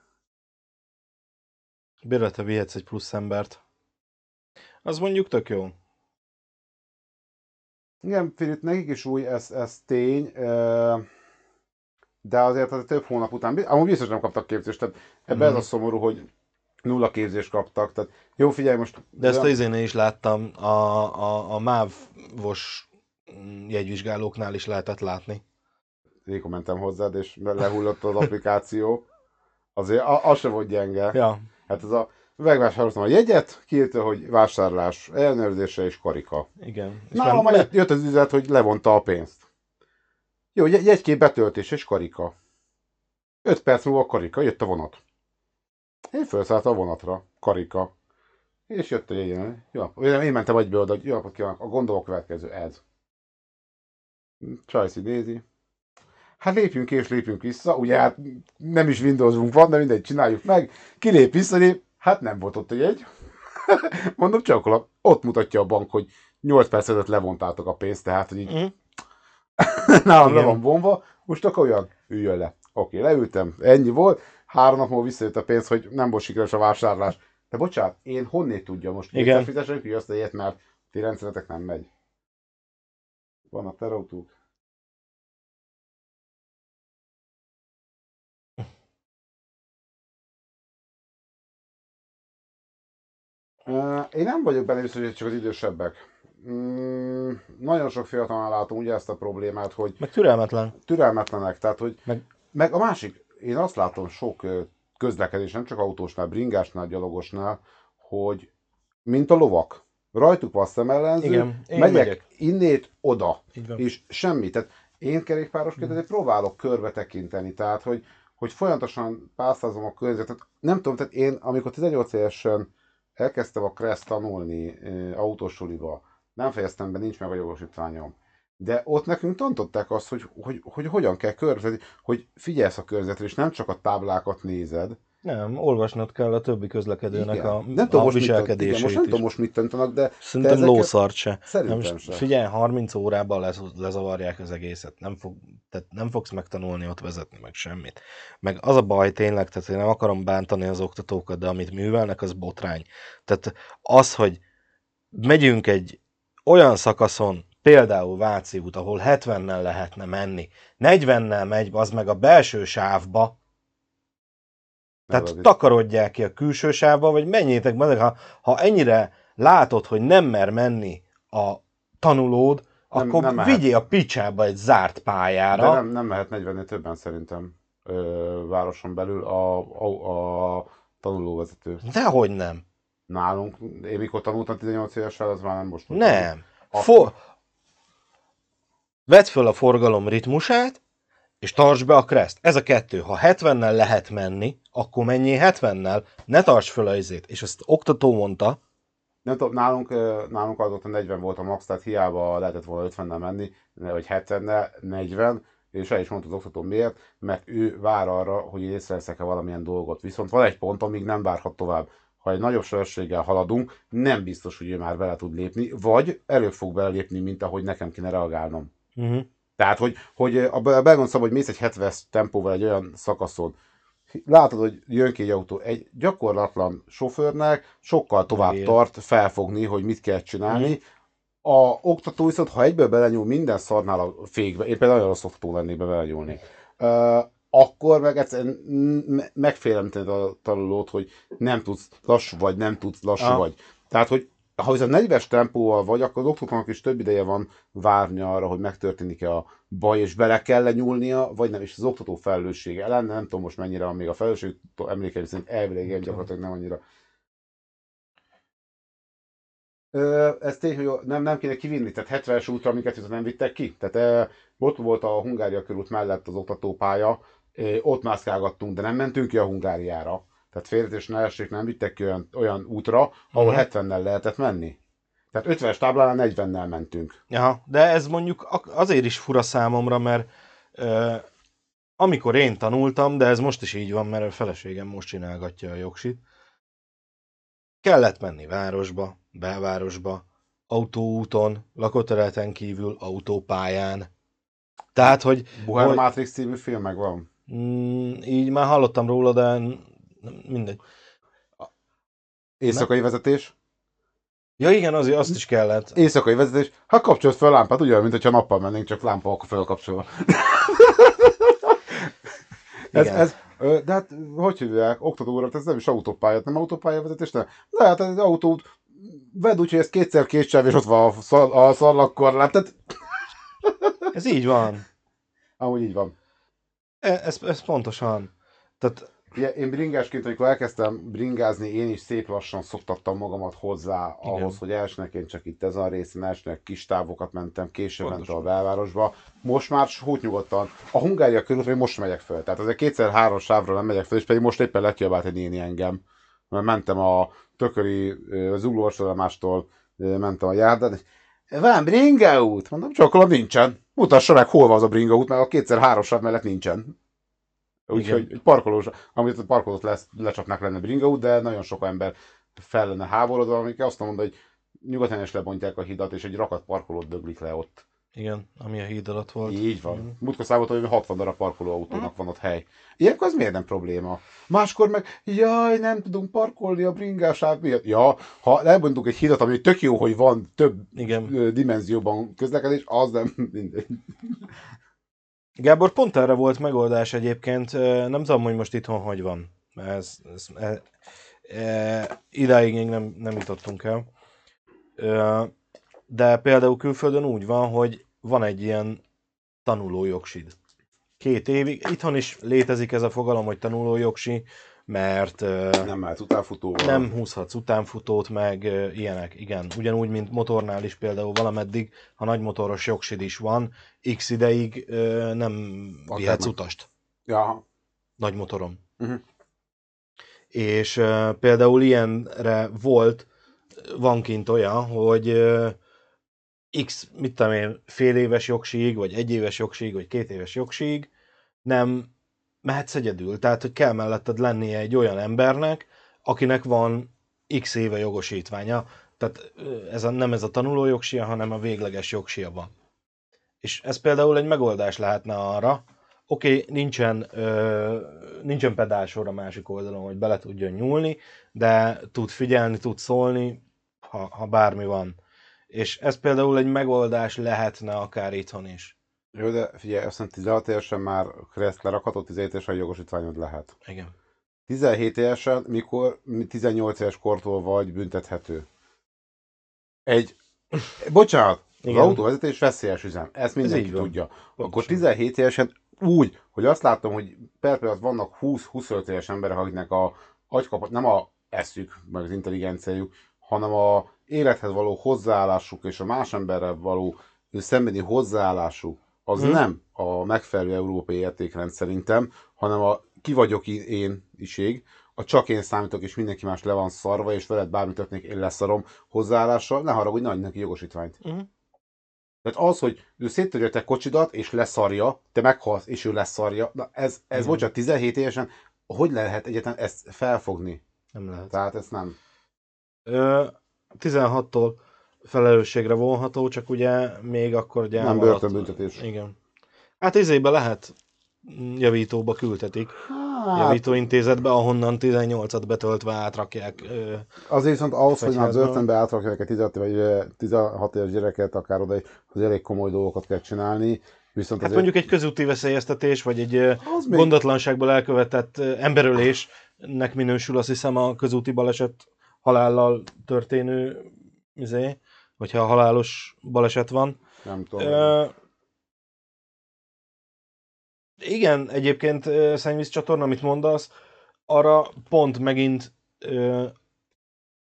Bérlete vihetsz egy plusz embert. Az mondjuk tök jó. Igen, Filip, nekik is új, ez, ez tény, de azért az több hónap után, amúgy biztos nem kaptak képzést, tehát ebben Mhm. ez a szomorú, hogy nulla képzést kaptak, tehát jó, figyelj most... De ezt az izénél is láttam, a, a, a MÁV-os mm, jegyvizsgálóknál is lehetett látni. Réko mentem hozzád, és lehullott az applikáció. Azért az se volt gyenge. Ja, Hát ez a megvásároltam a jegyet, kiírta, hogy vásárlás ellenőrzése és karika. igen. És Nálam már- már jött, az üzenet, hogy levonta a pénzt. Jó, jegy- jegykép betöltés és karika. 5 perc múlva karika, jött a vonat. Én felszálltam a vonatra, karika. És jött a jegyen. Jó, én mentem egyből oda, hogy jó a gondolok következő, ez. Csajci nézi. Hát lépjünk ki és lépjünk vissza, ugye hát nem is Windowsunk van, de mindegy, csináljuk meg. Kilép, visszalép, hát nem volt ott a jegy. Mondom, csak ott mutatja a bank, hogy 8 perc ezelőtt levontátok a pénzt, tehát hogy így Mhm. nálam le van vonva, most akkor olyan, üljön le. Oké, leültem, ennyi volt, három nap múlva visszajött a pénz, hogy nem volt sikeres a vásárlás. De bocsánat, én honnét tudja most kétszer fizessek, hogy azt a ilyet, mert ti rendszeretek nem megy. Vannak terautók. Ö, Én nem vagyok benne biztos, hogy csak az idősebbek. Mm, nagyon sok fiatalnál látom ugye ezt a problémát, hogy Meg türelmetlen. türelmetlenek, tehát hogy meg, Meg- a másik, én azt látom sok közlekedés, nem csak autósnál, bringásnál, gyalogosnál, hogy mint a lovak, rajtuk van szemellenző, Igen, én megyek, megyek. innét oda, és semmi. Tehát én kerékpárosként azért próbálok körbe tekinteni, tehát hogy, hogy folyamatosan pásztázom a környezetet. Nem tudom, tehát én, amikor 18 évesen elkezdtem a Crest tanulni e, autósuliba, nem fejeztem be, nincs meg a jogosítványom. De ott nekünk tanították azt, hogy, hogy, hogy hogyan kell körbevezetni, hogy figyelsz a környezetre, és nem csak a táblákat nézed, Nem, olvasnod kell a többi közlekedőnek Igen. a, nem tudom, a most mit, viselkedését igen, most nem tudom most mit tanítanak, de Szerintem ezeket- lószart se. Szerintem nem, se. Figyelj, 30 órában lez, lezavarják az egészet. Nem, fog, tehát nem fogsz megtanulni ott vezetni, meg semmit. Meg az a baj tényleg, tehát én nem akarom bántani az oktatókat, de amit művelnek, az botrány. Tehát az, hogy megyünk egy olyan szakaszon, például Váci út, ahol 70-nel lehetne menni, 40-nel megy, az meg a belső sávba, tehát itt- takarodják ki a külső sávba, vagy menjétek meg, ha, ha ennyire látod, hogy nem mer menni a tanulód, Nem- akkor nem mehet. vigyél a picsába egy zárt pályára. De nem, nem mehet 40 többen szerintem ö, városon belül a, a, a tanulóvezető. Dehogy nem. Nálunk, én mikor tanultam 18 évesen, az már nem most. Nem. Akkor- For... Vedd föl a forgalom ritmusát, és tartsd be a kreszt. Ez a kettő. Ha 70-nel lehet menni, akkor menjél 70-nel, ne tarts föl a izét. És ezt oktató mondta, Nem tudom, nálunk, nálunk azóta 40 volt a max, tehát hiába lehetett volna 50-nel menni, vagy 70-nel, 40, és el is mondta az oktató miért, mert ő vár arra, hogy észreveszek-e valamilyen dolgot. Viszont van egy pont, amíg nem várhat tovább. Ha egy nagyobb sebességgel haladunk, nem biztos, hogy ő már bele tud lépni, vagy előbb fog belelépni, mint ahogy nekem kéne reagálnom. uh-huh. Tehát, hogy, hogy a be- belgondolom, hogy mész egy 70 tempóval egy olyan szakaszon, látod, hogy jön ki egy autó, egy gyakorlatlan sofőrnek sokkal tovább Igen. tart felfogni, hogy mit kell csinálni. A oktató viszont, ha egyből belenyúl minden szarnál a fékbe, én például nagyon rossz oktató lennék be belenyúlni, uh, akkor meg egyszerűen m- megfélemlíted a tanulót, hogy nem tudsz lassú vagy, nem tudsz lassú Ah. vagy. Tehát, hogy ha viszont 40 tempóval vagy, akkor az oktatónak is több ideje van várni arra, hogy megtörténik-e a baj, és bele kell nyúlnia, vagy nem, és az oktató felelőssége lenne, nem tudom most mennyire van még a felelősség, emlékeim szerint elvileg ilyen gyakorlatilag nem annyira. Ö, ez tény, hogy nem, nem kéne kivinni, tehát 70-es útra minket viszont nem vittek ki. Tehát ott volt a Hungária körút mellett az oktatópálya, ott mászkálgattunk, de nem mentünk ki a Hungáriára. Tehát félretés ne essék, nem vittek ki olyan, olyan útra, ahol Mhm. 70-nel lehetett menni. Tehát 50-es táblánál 40-nel mentünk. Ja, de ez mondjuk azért is fura számomra, mert ö, amikor én tanultam, de ez most is így van, mert a feleségem most csinálgatja a jogsit, kellett menni városba, belvárosba, autóúton, lakóterületen kívül, autópályán. Tehát, hogy Buhár hogy- Matrix című film meg van. mm, így már hallottam róla, de mindegy. Éjszakai vezetés. Ja igen, azért azt is kellett. Éjszakai vezetés. Ha kapcsolt fel a lámpát, ugyan, mint hogyha nappal mennénk, csak lámpa akkor felkapcsolva. ez, ez, de hát, hogy hívják, oktatóra, ez nem is autópálya, nem autópályavezetés, nem? De hát egy autót vedd úgy, hogy ez kétszer két sáv, és ott van a, szal, a szallagkorlát, tehát Ez így van. amúgy így van. E- Ez, ez pontosan. Tehát Ugye, én bringásként, amikor elkezdtem bringázni, én is szép lassan szoktattam magamat hozzá Igen. ahhoz, hogy elsőnek én csak itt ezen a részen, elsőnek kis távokat mentem, később mentem a belvárosba. Most már hút nyugodtan. A Hungária körül még most megyek föl. Tehát azért kétszer-három sávra nem megyek föl, és pedig most éppen lekiabált egy néni engem. Mert mentem a tököri ö, zuglósorolámástól, mentem a járdán, van bringa út? Mondom, csak nincsen. Mutassa meg, hol van az a bringa út, mert a kétszer-három sáv mellett nincsen. Úgyhogy egy parkolós, amit a parkolót lesz, lecsapnak lenne bringaút, de nagyon sok ember fel lenne háborodva, amik azt mondja, hogy nyugodtan is lebontják a hidat, és egy rakat parkolót döglik le ott. igen, ami a híd alatt volt. Így van. Mhm. Múltkor számoltam, hogy 60 darab parkolóautónak van ott hely. Ilyenkor az miért nem probléma? Máskor meg, jaj, nem tudunk parkolni a bringásáv miatt. Ja, ha lebontunk egy hidat, ami tök jó, hogy van több Igen. dimenzióban közlekedés, az nem mindegy. Gábor, pont erre volt megoldás egyébként, nem tudom, hogy most itthon hogy van. Ez, ez, e, e, idáig még nem, nem jutottunk el. Ö, de például külföldön úgy van, hogy van egy ilyen tanuló jogsid. Két évig. Itthon is létezik ez a fogalom, hogy tanuló jogsi, mert Nem mehet utánfutóval. nem húzhatsz utánfutót, meg ilyenek, igen. Ugyanúgy, mint motornál is például valameddig, ha nagy motoros jogsid is van, x ideig nem Akár vihetsz meg. utast Ja, nagy motorom. Mhm. És például ilyenre volt, van kint olyan, hogy x, mit tudom én, fél éves jogsíg, vagy egy éves jogsíg, vagy két éves jogsíg nem mehetsz egyedül. Tehát, hogy kell melletted lennie egy olyan embernek, akinek van x éve jogosítványa. Tehát ez a, nem ez a tanuló jogsia, hanem a végleges jogsia van. És ez például egy megoldás lehetne arra, oké, okay, nincsen, nincsen pedálsor a másik oldalon, hogy bele tudjon nyúlni, de tud figyelni, tud szólni, ha, ha bármi van. És ez például egy megoldás lehetne akár itthon is. Jó, de figyelj, azt hiszem 16 évesen már kereszt lerakhatod, 17 évesen jogosítványod lehet. Igen. 17 évesen, mikor 18 éves kortól vagy büntethető. Egy, bocsánat, az Igen. autóvezetés veszélyes üzem, ezt mindenki van. tudja. Akkor Pontosan. 17 évesen úgy, hogy azt látom, hogy per pillanat vannak 20-25 éves emberek, akiknek a agykapat, nem a eszük, meg az intelligenciájuk, hanem a élethez való hozzáállásuk és a más emberrel való szembeni hozzáállásuk, az Mhm. nem a megfelelő európai értékrend szerintem, hanem a ki vagyok én- iség, a csak én számítok, és mindenki más le van szarva, és veled bármi történik, én leszarom hozzáállással, ne haragudj, adj neki jogosítványt. Mhm. Tehát az, hogy ő széttörje te kocsidat, és leszarja, te meghalsz, és ő leszarja, na ez, ez Igen. bocsánat, 17 évesen, hogy lehet egyáltalán ezt felfogni? Nem lehet. Tehát ezt nem. Ö, 16-tól felelősségre vonható, csak ugye még akkor ugye Nem elmaradt- börtönbüntetés. Igen. Hát izébe lehet mm, javítóba küldhetik. Hát, Javítóintézetbe, ahonnan 18-at betöltve átrakják. Ö, azért viszont ahhoz, hogy már börtönbe átrakják egy 16 vagy ö, 16 éves gyereket, akár oda, hogy elég komoly dolgokat kell csinálni. Viszont hát azért, mondjuk egy közúti veszélyeztetés, vagy egy az még, gondatlanságból elkövetett emberölésnek minősül, azt hiszem a közúti baleset halállal történő, izé, hogyha halálos baleset van. nem tudom. Ö, igen, egyébként ö, szennyvíz csatorna, amit mondasz, arra pont megint ö,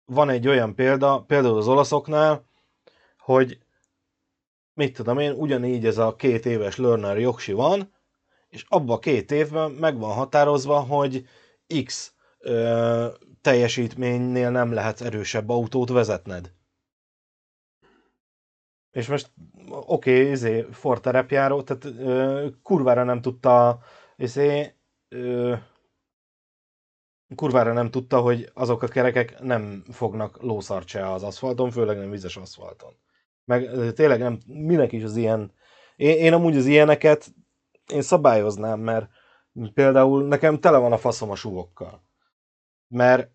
van egy olyan példa, például az olaszoknál, hogy mit tudom én, ugyanígy ez a két éves learner jogsi van, és abban a két évben meg van határozva, hogy X ö, teljesítménynél nem lehet erősebb autót vezetned. És most oké, okay, izé, Ford terepjáró, tehát ö, kurvára nem tudta, izé, ö, kurvára nem tudta, hogy azok a kerekek nem fognak lószart se az aszfalton, főleg nem vizes aszfalton. Meg tényleg nem, minek is az ilyen, én, én amúgy az ilyeneket én szabályoznám, mert például nekem tele van a faszom a suvokkal. Mert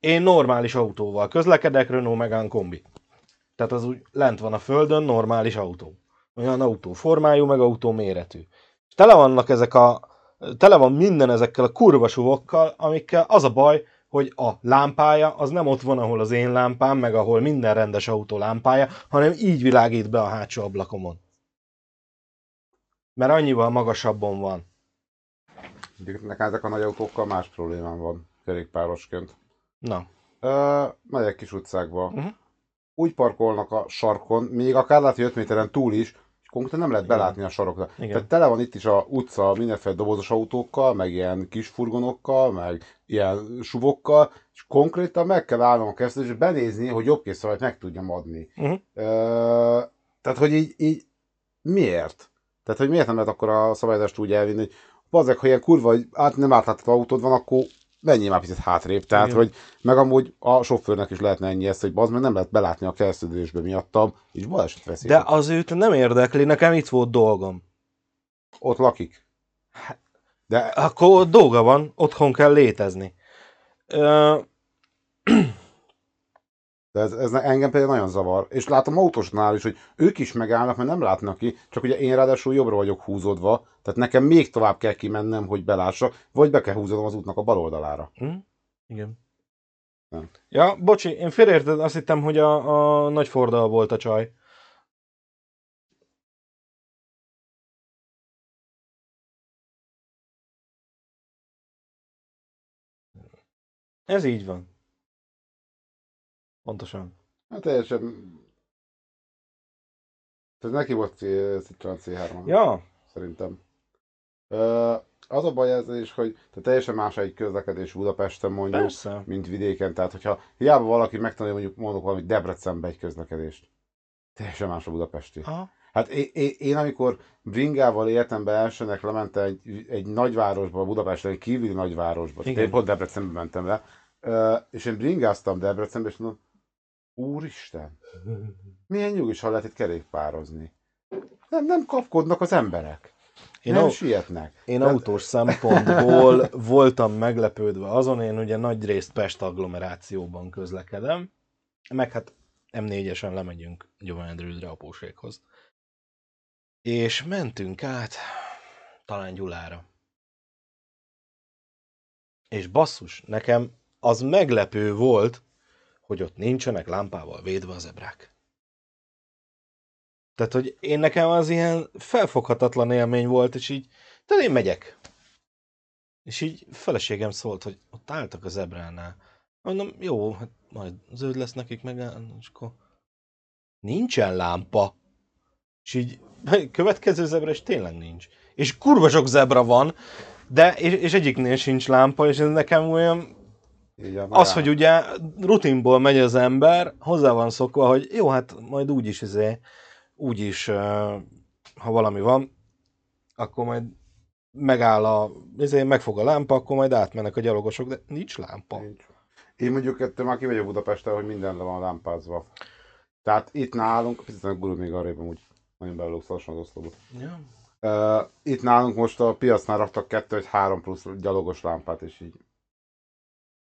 én normális autóval közlekedek, Renault Megane kombi. Tehát az úgy lent van a földön, normális autó. Olyan autó formájú, meg autó méretű. És tele vannak ezek a, tele van minden ezekkel a kurva suvokkal, amikkel az a baj, hogy a lámpája az nem ott van, ahol az én lámpám, meg ahol minden rendes autó lámpája, hanem így világít be a hátsó ablakomon. Mert annyival magasabban van. Nekem ezek a nagy autókkal más problémám van, kerékpárosként. Na. Ö, megyek kis utcákba. Uh-huh. Úgy parkolnak a sarkon, még akár lehet, hogy 5 méteren túl is, és konkrétan nem lehet Igen. belátni a sarokra. Igen. Tehát tele van itt is a utca mindenféle dobozos autókkal, meg ilyen kis furgonokkal, meg ilyen suvokkal, és konkrétan meg kell állnom a keresztül, és benézni, hogy jobb készszalajt meg tudjam adni. Uh-huh. Ö, tehát, hogy így, így miért? Tehát, hogy miért nem lehet akkor a szabályozást úgy elvinni, hogy bazzeg, ha ilyen kurva, hogy át, nem átlátható autód van, akkor menjél már picit hátrébb. Tehát, Igen. hogy meg amúgy a sofőrnek is lehetne ennyi ezt, hogy bazd meg nem lehet belátni a keresztülésbe miattam, és baleset veszély. De az őt nem érdekli, nekem itt volt dolgom. Ott lakik. De Akkor dolga van, otthon kell létezni. Ö, De ez, ez engem például nagyon zavar. És látom autósnál is, hogy ők is megállnak, mert nem látnak ki, csak ugye én ráadásul jobbra vagyok húzódva, tehát nekem még tovább kell kimennem, hogy belássak, vagy be kell húzódnom az útnak a bal oldalára. hm? Igen. Nem. Ja, bocsi, én félérted, azt hittem, hogy a, a nagy fordal volt a csaj. Ez így van. Pontosan. Hát teljesen... Tehát neki volt Citroen C3, Ja, szerintem. Ö, az a baj ez is, hogy tehát teljesen más egy közlekedés Budapesten mondjuk, persze. mint vidéken. Tehát, hogyha hiába valaki megtanulja, mondjuk mondok valamit Debrecenbe egy közlekedést. Teljesen más a budapesti. Aha. Hát én, én, én amikor bringával éltem be elsőnek, lementem egy, egy nagyvárosba, Budapesten, egy kívüli nagyvárosba, Igen. Én pont Debrecenbe mentem le, és én bringáztam Debrecenbe, és mondom, úristen, milyen nyugisan lehet itt kerékpározni. Nem, nem kapkodnak az emberek. Én, nem au- sietnek. én Tehát- autós szempontból voltam meglepődve azon, én ugye nagy részt Pest agglomerációban közlekedem, meg hát M4-esen lemegyünk Gyományedrődre apóséghoz. És mentünk át talán Gyulára. És basszus, nekem az meglepő volt, hogy ott nincsenek lámpával védve az ebrák. Tehát, hogy én nekem az ilyen felfoghatatlan élmény volt, és így, tehát én megyek. És így feleségem szólt, hogy ott álltak az ebránál. Mondom, jó, hát majd zöld lesz nekik meg, és akkor nincsen lámpa. És így következő zebra, és tényleg nincs. És kurva sok zebra van, de és, és egyiknél sincs lámpa, és ez nekem olyan az, hogy ugye rutinból megy az ember, hozzá van szokva, hogy jó, hát majd úgyis izé, úgyis, uh, ha valami van, akkor majd megáll a, izé, megfog a lámpa, akkor majd átmennek a gyalogosok, de nincs lámpa. Nincs. Én mondjuk ettől már ki vagyok Budapesten, hogy minden le van lámpázva. Tehát itt nálunk, picit a gurul még arrébb úgy, nagyon szorosan az oszlopot. Ja. Uh, itt nálunk most a piacnál raktak kettő vagy három plusz gyalogos lámpát, és így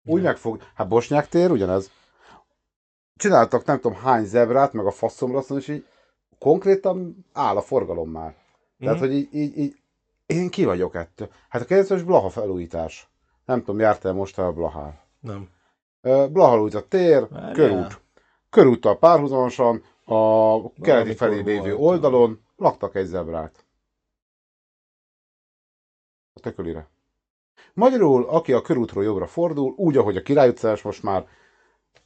úgy Ja. megfog. Hát Bosnyák tér ugyanez. Csináltak nem tudom hány zebrát, meg a faszomra, és így konkrétan áll a forgalom már. Tehát, Mhm. hogy így, így, így, én ki vagyok ettől. Hát a kedves Blaha felújítás. Nem tudom, jártál most el Blahán. Nem. Blaha újt tér, Várjál. körút. Körúttal párhuzamosan a keleti felé lévő oldalon laktak egy zebrát. A tökölire. Magyarul, aki a körútról jobbra fordul, úgy, ahogy a Király utcás most már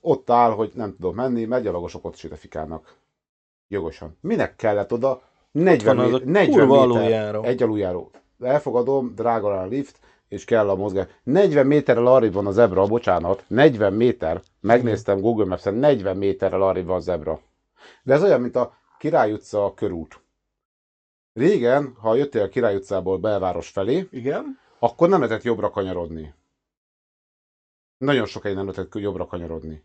ott áll, hogy nem tudok menni, mert gyalogosok ott sétafikálnak. Jogosan. Minek kellett oda 40, van az mé- a 40 kurva méter aluljáró. egy aluljáró. Elfogadom, drága a lift, és kell a mozgás. 40 méterrel arrébb van a zebra, bocsánat, 40 méter, megnéztem Google Maps-en, 40 méterrel arrébb van a zebra. De ez olyan, mint a Király utca a körút. Régen, ha jöttél a Király utcából belváros felé, Igen? Akkor nem lehetett jobbra kanyarodni. Nagyon sokáig nem lehetett jobbra kanyarodni.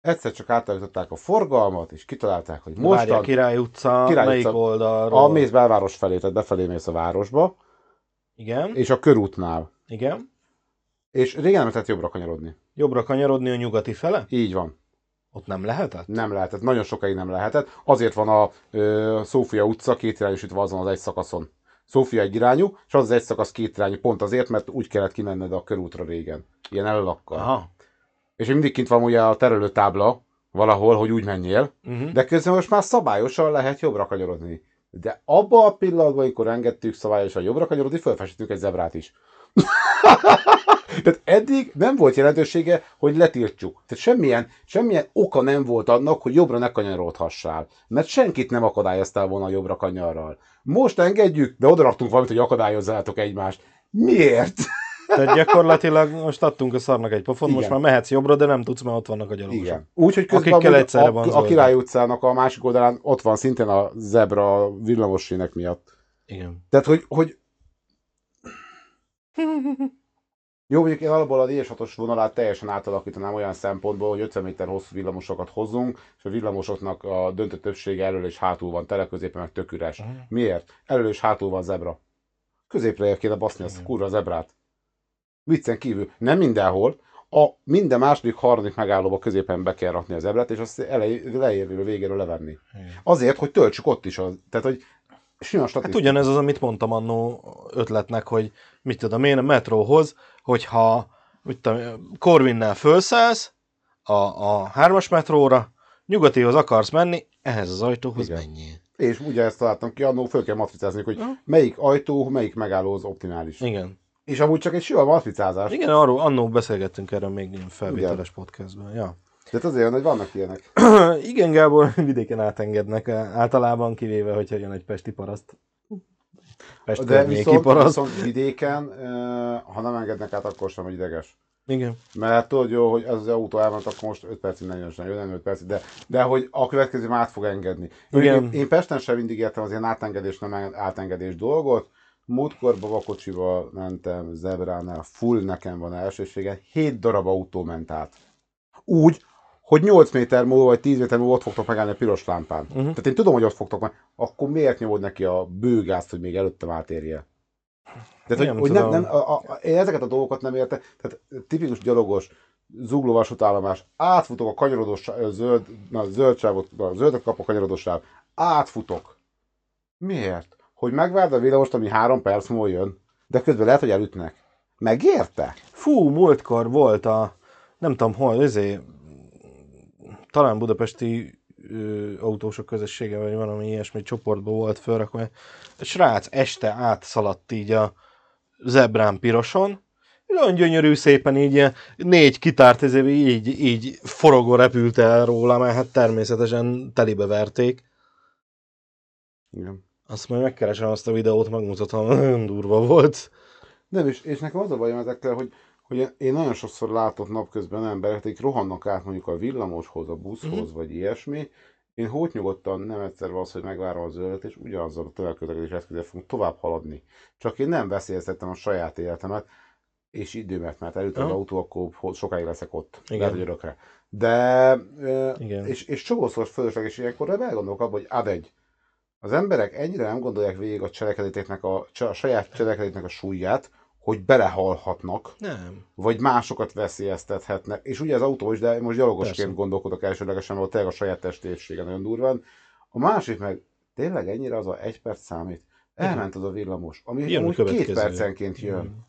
Egyszer csak átállították a forgalmat, és kitalálták, hogy Most a Király utca, Király melyik utca. oldalról? a mész belváros felé, tehát befelé mész a városba, Igen, és a körútnál. igen. És régen nem lehetett jobbra kanyarodni. Jobbra kanyarodni a nyugati fele? Így van. Ott nem lehetett? Nem lehetett. Nagyon sokáig nem lehetett. Azért van a ö, Szófia utca két irányosítva azon az egy szakaszon. Szófia egy irányú, és az egy szakasz két irányú. Pont azért, mert úgy kellett kimenned a körútra régen. Ilyen elalakkal. Aha. És mindig kint van ugye a terelőtábla valahol, hogy úgy menjél. Uh-huh. De közben most már szabályosan lehet jobbra kanyarodni. De abban a pillanatban, amikor engedtük szabályosan jobbra kanyarodni, felfestünk egy zebrát is. Tehát eddig nem volt jelentősége, hogy letiltjuk. Tehát semmilyen, semmilyen oka nem volt annak, hogy jobbra ne kanyarodhassál. Mert senkit nem akadályoztál volna a jobbra kanyarral. Most engedjük, de oda raktunk valamit, hogy akadályozzátok egymást. Miért? Tehát gyakorlatilag most adtunk a szarnak egy pofon, most már mehetsz jobbra, de nem tudsz, mert ott vannak a gyalogosok. Igen. Úgyhogy közben Akikkel egyszerre a, van a. Király utcának a másik oldalán ott van szintén a zebra a villamossínek miatt. Igen. Tehát, hogy, hogy jó, mondjuk én alapból a DS6-os vonalát teljesen átalakítanám olyan szempontból, hogy 50 méter hosszú villamosokat hozzunk, és a villamosoknak a döntő többsége elől és hátul van, tele középen meg tök üres. Mhm. Miért? Elől és hátul van zebra. Középre kéne baszni azt a kurva zebrát. Viccen kívül. Nem mindenhol. A minden második, harmadik megállóba középen be kell rakni a zebrát, és azt elej, leérről végéről levenni. Igen. Azért, hogy töltsük ott is. Az, tehát, hogy Hát statisztika. ugyanez az, amit mondtam annó ötletnek, hogy mit tudom én a metróhoz, hogyha mit tudom, Corvinnel felszállsz a, a hármas metróra, nyugatihoz akarsz menni, ehhez az ajtóhoz Igen. menjél. És ugye ezt találtam ki, annó föl kell matricázni, hogy Ja. melyik ajtó, melyik megálló az optimális. Igen. És amúgy csak egy sima matricázás. Igen, arról annó beszélgettünk erről még ilyen felvételes podcastben. Ja. De hát azért, hogy vannak ilyenek. Igen, Gábor, vidéken átengednek általában, kivéve, hogyha jön egy pesti paraszt. Pest De viszont, paraszt. viszont vidéken, ha nem engednek át, akkor sem ideges. Igen. Mert tudod jó, hogy az, az autó elment, akkor most 5 percig nem jön, jön nem 5 percig, de, de hogy a következő már át fog engedni. Igen. Én, én Pesten sem mindig értem az ilyen átengedés, nem átengedés dolgot. Múltkor babakocsival mentem Zebránál, full nekem van elsősége, 7 darab autó ment át. Úgy, hogy 8 méter múlva, vagy 10 méter múlva ott fogtok megállni a piros lámpán. Uh-huh. Tehát én tudom, hogy ott fogtok meg, akkor miért nyomod neki a bőgázt, hogy még előttem átérje? Tehát, Nem hogy, hogy nem, nem, a, a, én ezeket a dolgokat nem értek. Tehát tipikus gyalogos, zugló vasútállomás, átfutok a kanyarodós zöld, na, zöld sávot, a zöldet kap a kanyarodós sáv, átfutok. Miért? Hogy megvárd a villamost, ami három perc múlva jön, de közben lehet, hogy elütnek. Megérte? Fú, múltkor volt a, nem tudom hol, ezé, talán budapesti ö, autósok közössége, vagy valami ilyesmi csoportban volt fölrakva. Egy srác este átszaladt így a zebrán piroson, nagyon gyönyörű szépen így négy kitárt ezért így, így forogó repült el róla, mert hát természetesen telibe verték. Igen. Azt majd megkeresem azt a videót, megmutatom, nagyon durva volt. Nem, és, és nekem az a bajom ezekkel, hogy, hogy én nagyon sokszor látok napközben embereket, akik rohannak át mondjuk a villamoshoz, a buszhoz, mm. vagy ilyesmi. Én hót nyugodtan nem egyszer az, hogy megvárom a zöldet, és ugyanazzal a tömegközlekedés eszközzel fogunk tovább haladni. Csak én nem veszélyeztettem a saját életemet, és időmet, mert előtt az Aha. autó, akkor sokáig leszek ott. Igen. Lehet, hogy örökre. De, Igen. és, és csomószor fölösleges ilyenkor elgondolok abban, hogy ad egy, az emberek ennyire nem gondolják végig a cselekedetéknek a, a saját cselekedetéknek a súlyát, hogy belehalhatnak, Nem. vagy másokat veszélyeztethetnek. És ugye az autó is, de most gyalogosként Persze. gondolkodok elsődlegesen, mert tényleg a saját testétsége nagyon durván. A másik meg tényleg ennyire az a egy perc számít. Elment az a villamos, ami a amúgy két percenként jön.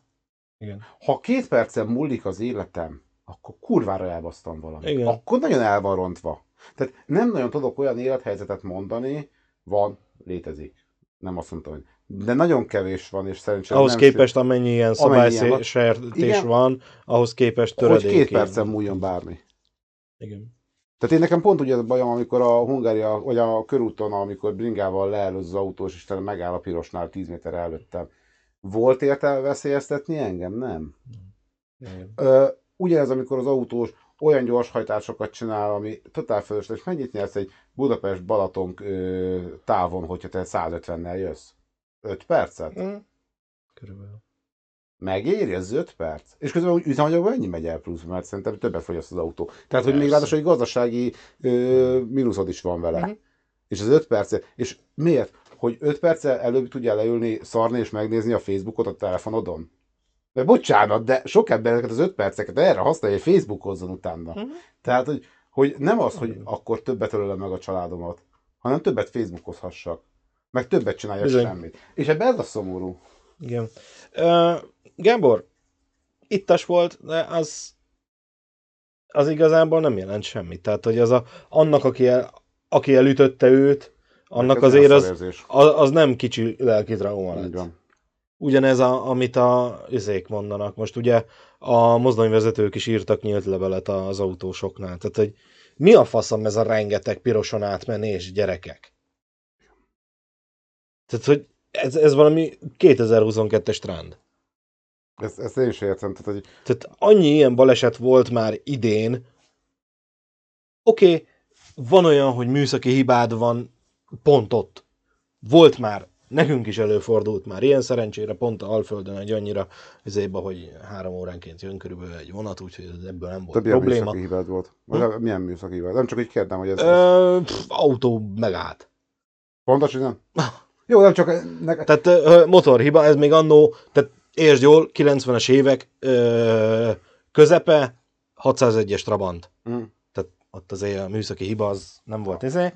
Igen. Ha két percen múlik az életem, akkor kurvára elbasztam valamit. Igen. Akkor nagyon el van rontva. Tehát nem nagyon tudok olyan élethelyzetet mondani, van, létezik. Nem azt mondtam, hogy de nagyon kevés van, és szerencsére Ahhoz nem képest ilyen Amennyi ilyen szabálysértés van, ahhoz képest hogy töredék. két percen múljon bármi. Igen. Tehát én nekem pont ugye a bajom, amikor a Hungária, vagy a körúton, amikor bringával leelőz az autós, és megáll a pirosnál 10 méter előttem. Volt értelme veszélyeztetni engem? Nem. Igen. Ö, ugyanez, amikor az autós olyan gyorshajtásokat csinál, ami totál fölösleges. Mennyit nyersz egy Budapest-Balaton távon, hogyha te 150-nel jössz? 5 percet? Mm. Körülbelül. Megéri ez 5 perc? És közben úgy üzemanyagban ennyi megy el plusz, mert szerintem többet fogyaszt az autó. Tehát, hogy még Persze. ráadásul egy gazdasági ö, mínuszod is van vele. Mhm. És az 5 perc, és miért? Hogy 5 perccel előbb tudjál leülni, szarni és megnézni a Facebookot a telefonodon? De bocsánat, de sok ember ezeket az 5 perceket erre használja, hogy Facebookozzon utána. Mhm. Tehát, hogy, hogy nem az, hogy akkor többet ölöm meg a családomat, hanem többet Facebookozhassak. Meg többet csináljak Bizony. semmit. És ebben ez a szomorú. Igen. Uh, Gábor, ittas volt, de az az igazából nem jelent semmit. Tehát, hogy az a, annak, aki, el, aki elütötte őt, annak azért az, az, az nem kicsi lelki trauma lett. van. Ugyanez, a, amit a üzék mondanak. Most ugye a mozdonyvezetők is írtak nyílt levelet az autósoknál. Tehát, hogy mi a faszom ez a rengeteg piroson átmenés, gyerekek? Tehát, hogy ez, ez valami 2022-es trend. Ezt, ezt én is értem. Tehát, hogy Tehát annyi ilyen baleset volt már idén. Oké, okay, van olyan, hogy műszaki hibád van pont ott. Volt már, nekünk is előfordult már ilyen szerencsére, pont a Alföldön egy annyira izéba, hogy három óránként jön körülbelül egy vonat, úgyhogy ebből nem volt több probléma. műszaki hibád volt. Vagy milyen műszaki hibád? Nem csak így kérdem, hogy ez... Ö, pff, autó megállt. Pontos, hogy nem? Jó, nem csak... Ne, Tehát ö, motorhiba, ez még annó, tehát értsd jól, 90-es évek ö, közepe, 601-es Trabant. Mm. Tehát ott azért a műszaki hiba az nem volt izé.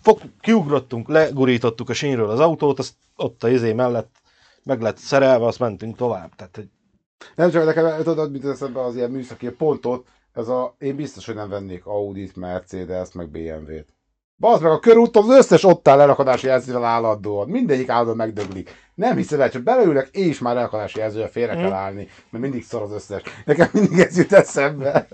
Fog, kiugrottunk, legurítottuk a sínről az autót, azt ott a izé mellett meg lett szerelve, azt mentünk tovább. Tehát, hogy Nem csak nekem, tudod, mit eszembe az ilyen műszaki pontot, ez a, én biztos, hogy nem vennék Audit, Mercedes, meg BMW-t. Bazd meg a körúton az összes ott áll elakadási jelzővel állandóan. Mindegyik állandóan megdöglik. Nem hiszem el, csak beleülök, és már elakadási jelzővel félre kell állni, mert mindig szar az összes. Nekem mindig ez jut eszembe.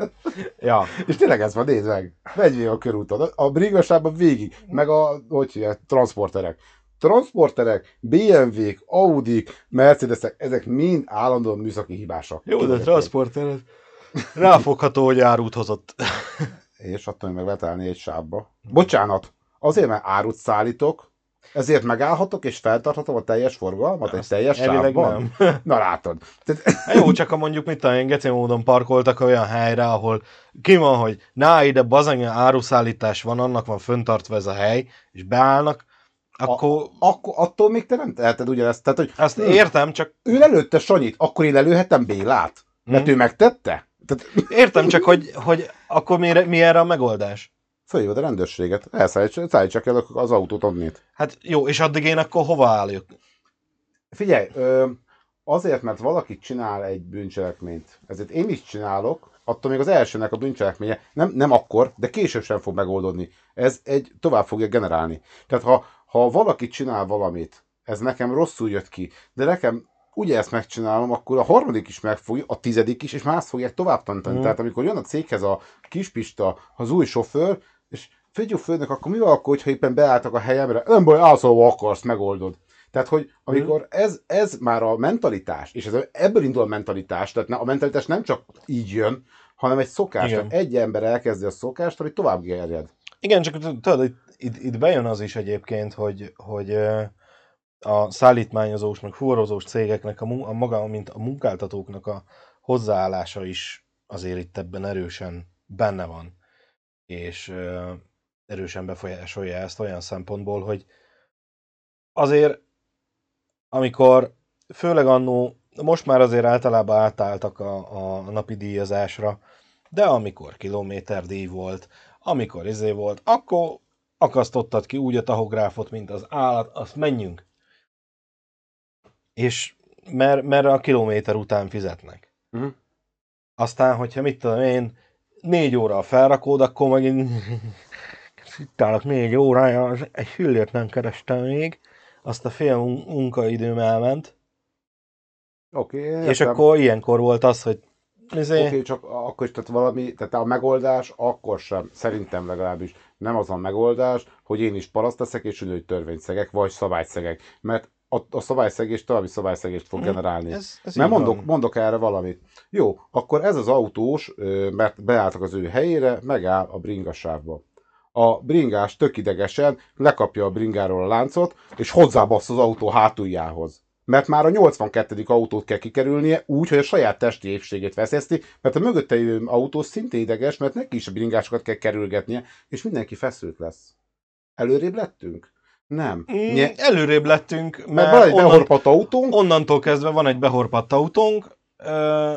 ja, És tényleg ez van, nézd meg. Megy a körúton. A brigasában végig, meg a, hogy hívják, transporterek. transporterek, BMW-k, Audi-k, Mercedesek, ezek mind állandóan műszaki hibásak. Jó, de transporter ráfogható, hogy árut hozott. És attól meg lehet állni egy sávba. Bocsánat, azért, mert árut szállítok, ezért megállhatok és feltarthatom a teljes forgalmat egy teljes sávban? nem. Na látod. Tehát, Hát Jó, csak ha mondjuk mit tudom, én, geci módon parkoltak olyan helyre, ahol ki van, hogy na ide bazeng áruszállítás van, annak van föntartva ez a hely, és beállnak, akkor akkor attól még te nem teheted ugyanezt. Tehát, hogy azt értem, csak ő lelőtte Sanyit, akkor én lelőhetem Bélát? Mert Mhm. ő megtette? Tehát értem csak, hogy, hogy akkor mi, mi erre a megoldás? fölhívod a rendőrséget, elszállíts- szállítsák el az autót onnét. Hát jó, és addig én akkor hova álljuk? Figyelj, ö, azért, mert valaki csinál egy bűncselekményt, ezért én is csinálok, attól még az elsőnek a bűncselekménye nem, nem akkor, de később sem fog megoldódni. Ez egy tovább fogja generálni. Tehát ha, ha valaki csinál valamit, ez nekem rosszul jött ki, de nekem ugye ezt megcsinálom, akkor a harmadik is megfogja, a tizedik is, és már azt fogják tovább tanítani. Mhm. Tehát amikor jön a céghez a kispista, az új sofőr, és figyelj főnök, akkor mi van akkor, hogyha éppen beálltak a helyemre? Nem baj, állsz, ahova akarsz, megoldod. Tehát, hogy amikor ez, ez már a mentalitás, és ez, ebből indul a mentalitás, tehát a mentalitás nem csak így jön, hanem egy szokás. Igen. Tehát egy ember elkezdi a szokást, ami tovább gerjed. Igen, csak tudod, itt, itt, itt bejön az is egyébként, hogy, hogy ö, a szállítmányozós, meg fuvarozós cégeknek, a, a maga, mint a munkáltatóknak a hozzáállása is azért itt ebben erősen benne van, és ö, erősen befolyásolja ezt olyan szempontból, hogy azért, amikor főleg annó, most már azért általában átálltak a, a napi díjazásra, de amikor kilométerdíj volt, amikor izé volt, akkor akasztottad ki úgy a tahográfot, mint az állat, azt menjünk. És mert, mert a kilométer után fizetnek. Uh-huh. Aztán, hogyha mit tudom én, négy óra a felrakód, akkor megint itt állok négy órája, egy fillért nem kerestem még, azt a fél mun- munkaidőm elment, Oké, okay, és akkor ilyenkor volt az, hogy izé, Oké, okay, csak akkor is, tehát valami, tehát a megoldás akkor sem, szerintem legalábbis nem az a megoldás, hogy én is paraszt leszek, és hogy törvényt szegek, vagy szabályt szegek. Mert a, a szabályszegés további szabályszegést fog Mhm, generálni. ez- ez Mert mondok, van. mondok erre valamit. Jó, akkor ez az autós, mert beálltak az ő helyére, megáll a bringasávba. A bringás tök idegesen lekapja a bringáról a láncot, és hozzábasz az autó hátuljához. Mert már a 82. autót kell kikerülnie úgy, hogy a saját testi épségét veszélyezti, mert a mögötte jövő autó szintén ideges, mert neki is a bringásokat kell kerülgetnie, és mindenki feszült lesz. Előrébb lettünk? Nem. Mm, Nye- előrébb lettünk, mert mert van egy onnan, behorpadt autónk, onnantól kezdve van egy behorpadt autónk, ö,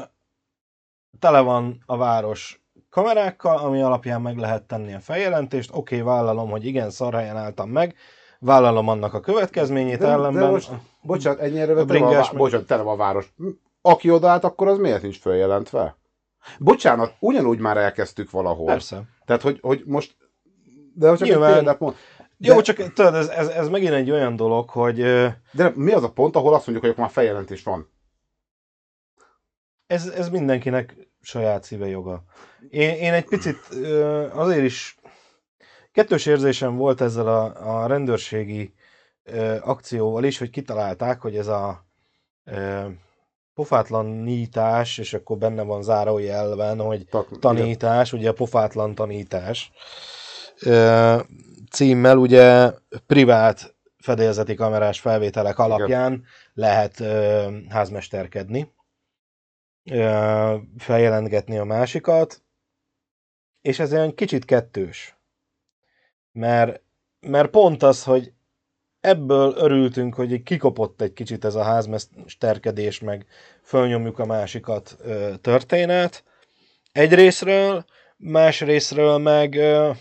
tele van a város kamerákkal, ami alapján meg lehet tenni a feljelentést. Oké, okay, vállalom, hogy igen, szarhelyen álltam meg, vállalom annak a következményét De- de ellenben. most- Bocsánat, ennyi erővel A tele van a, bocsánat, tele van a város. Aki odaállt, akkor az miért nincs följelentve? Bocsánat, ugyanúgy már elkezdtük valahol. Persze. Tehát, hogy, hogy most... De csak Nyilván. egy példát mond. De, Jó, csak tudod, ez, ez, ez megint egy olyan dolog, hogy de mi az a pont, ahol azt mondjuk, hogy akkor már feljelentés van? ez, ez mindenkinek saját szíve joga. Én, én egy picit azért is kettős érzésem volt ezzel a, a rendőrségi akcióval is, hogy kitalálták, hogy ez a pofátlanítás, és akkor benne van zárójelben, hogy tanítás, ugye a pofátlan tanítás címmel ugye privát fedélzeti kamerás felvételek alapján lehet ö, házmesterkedni, ö, feljelentgetni a másikat, és ez olyan kicsit kettős. Mert, mert pont az, hogy ebből örültünk, hogy kikopott egy kicsit ez a házmesterkedés, meg fölnyomjuk a másikat ö, történet. Egy részről, más részről meg, ö,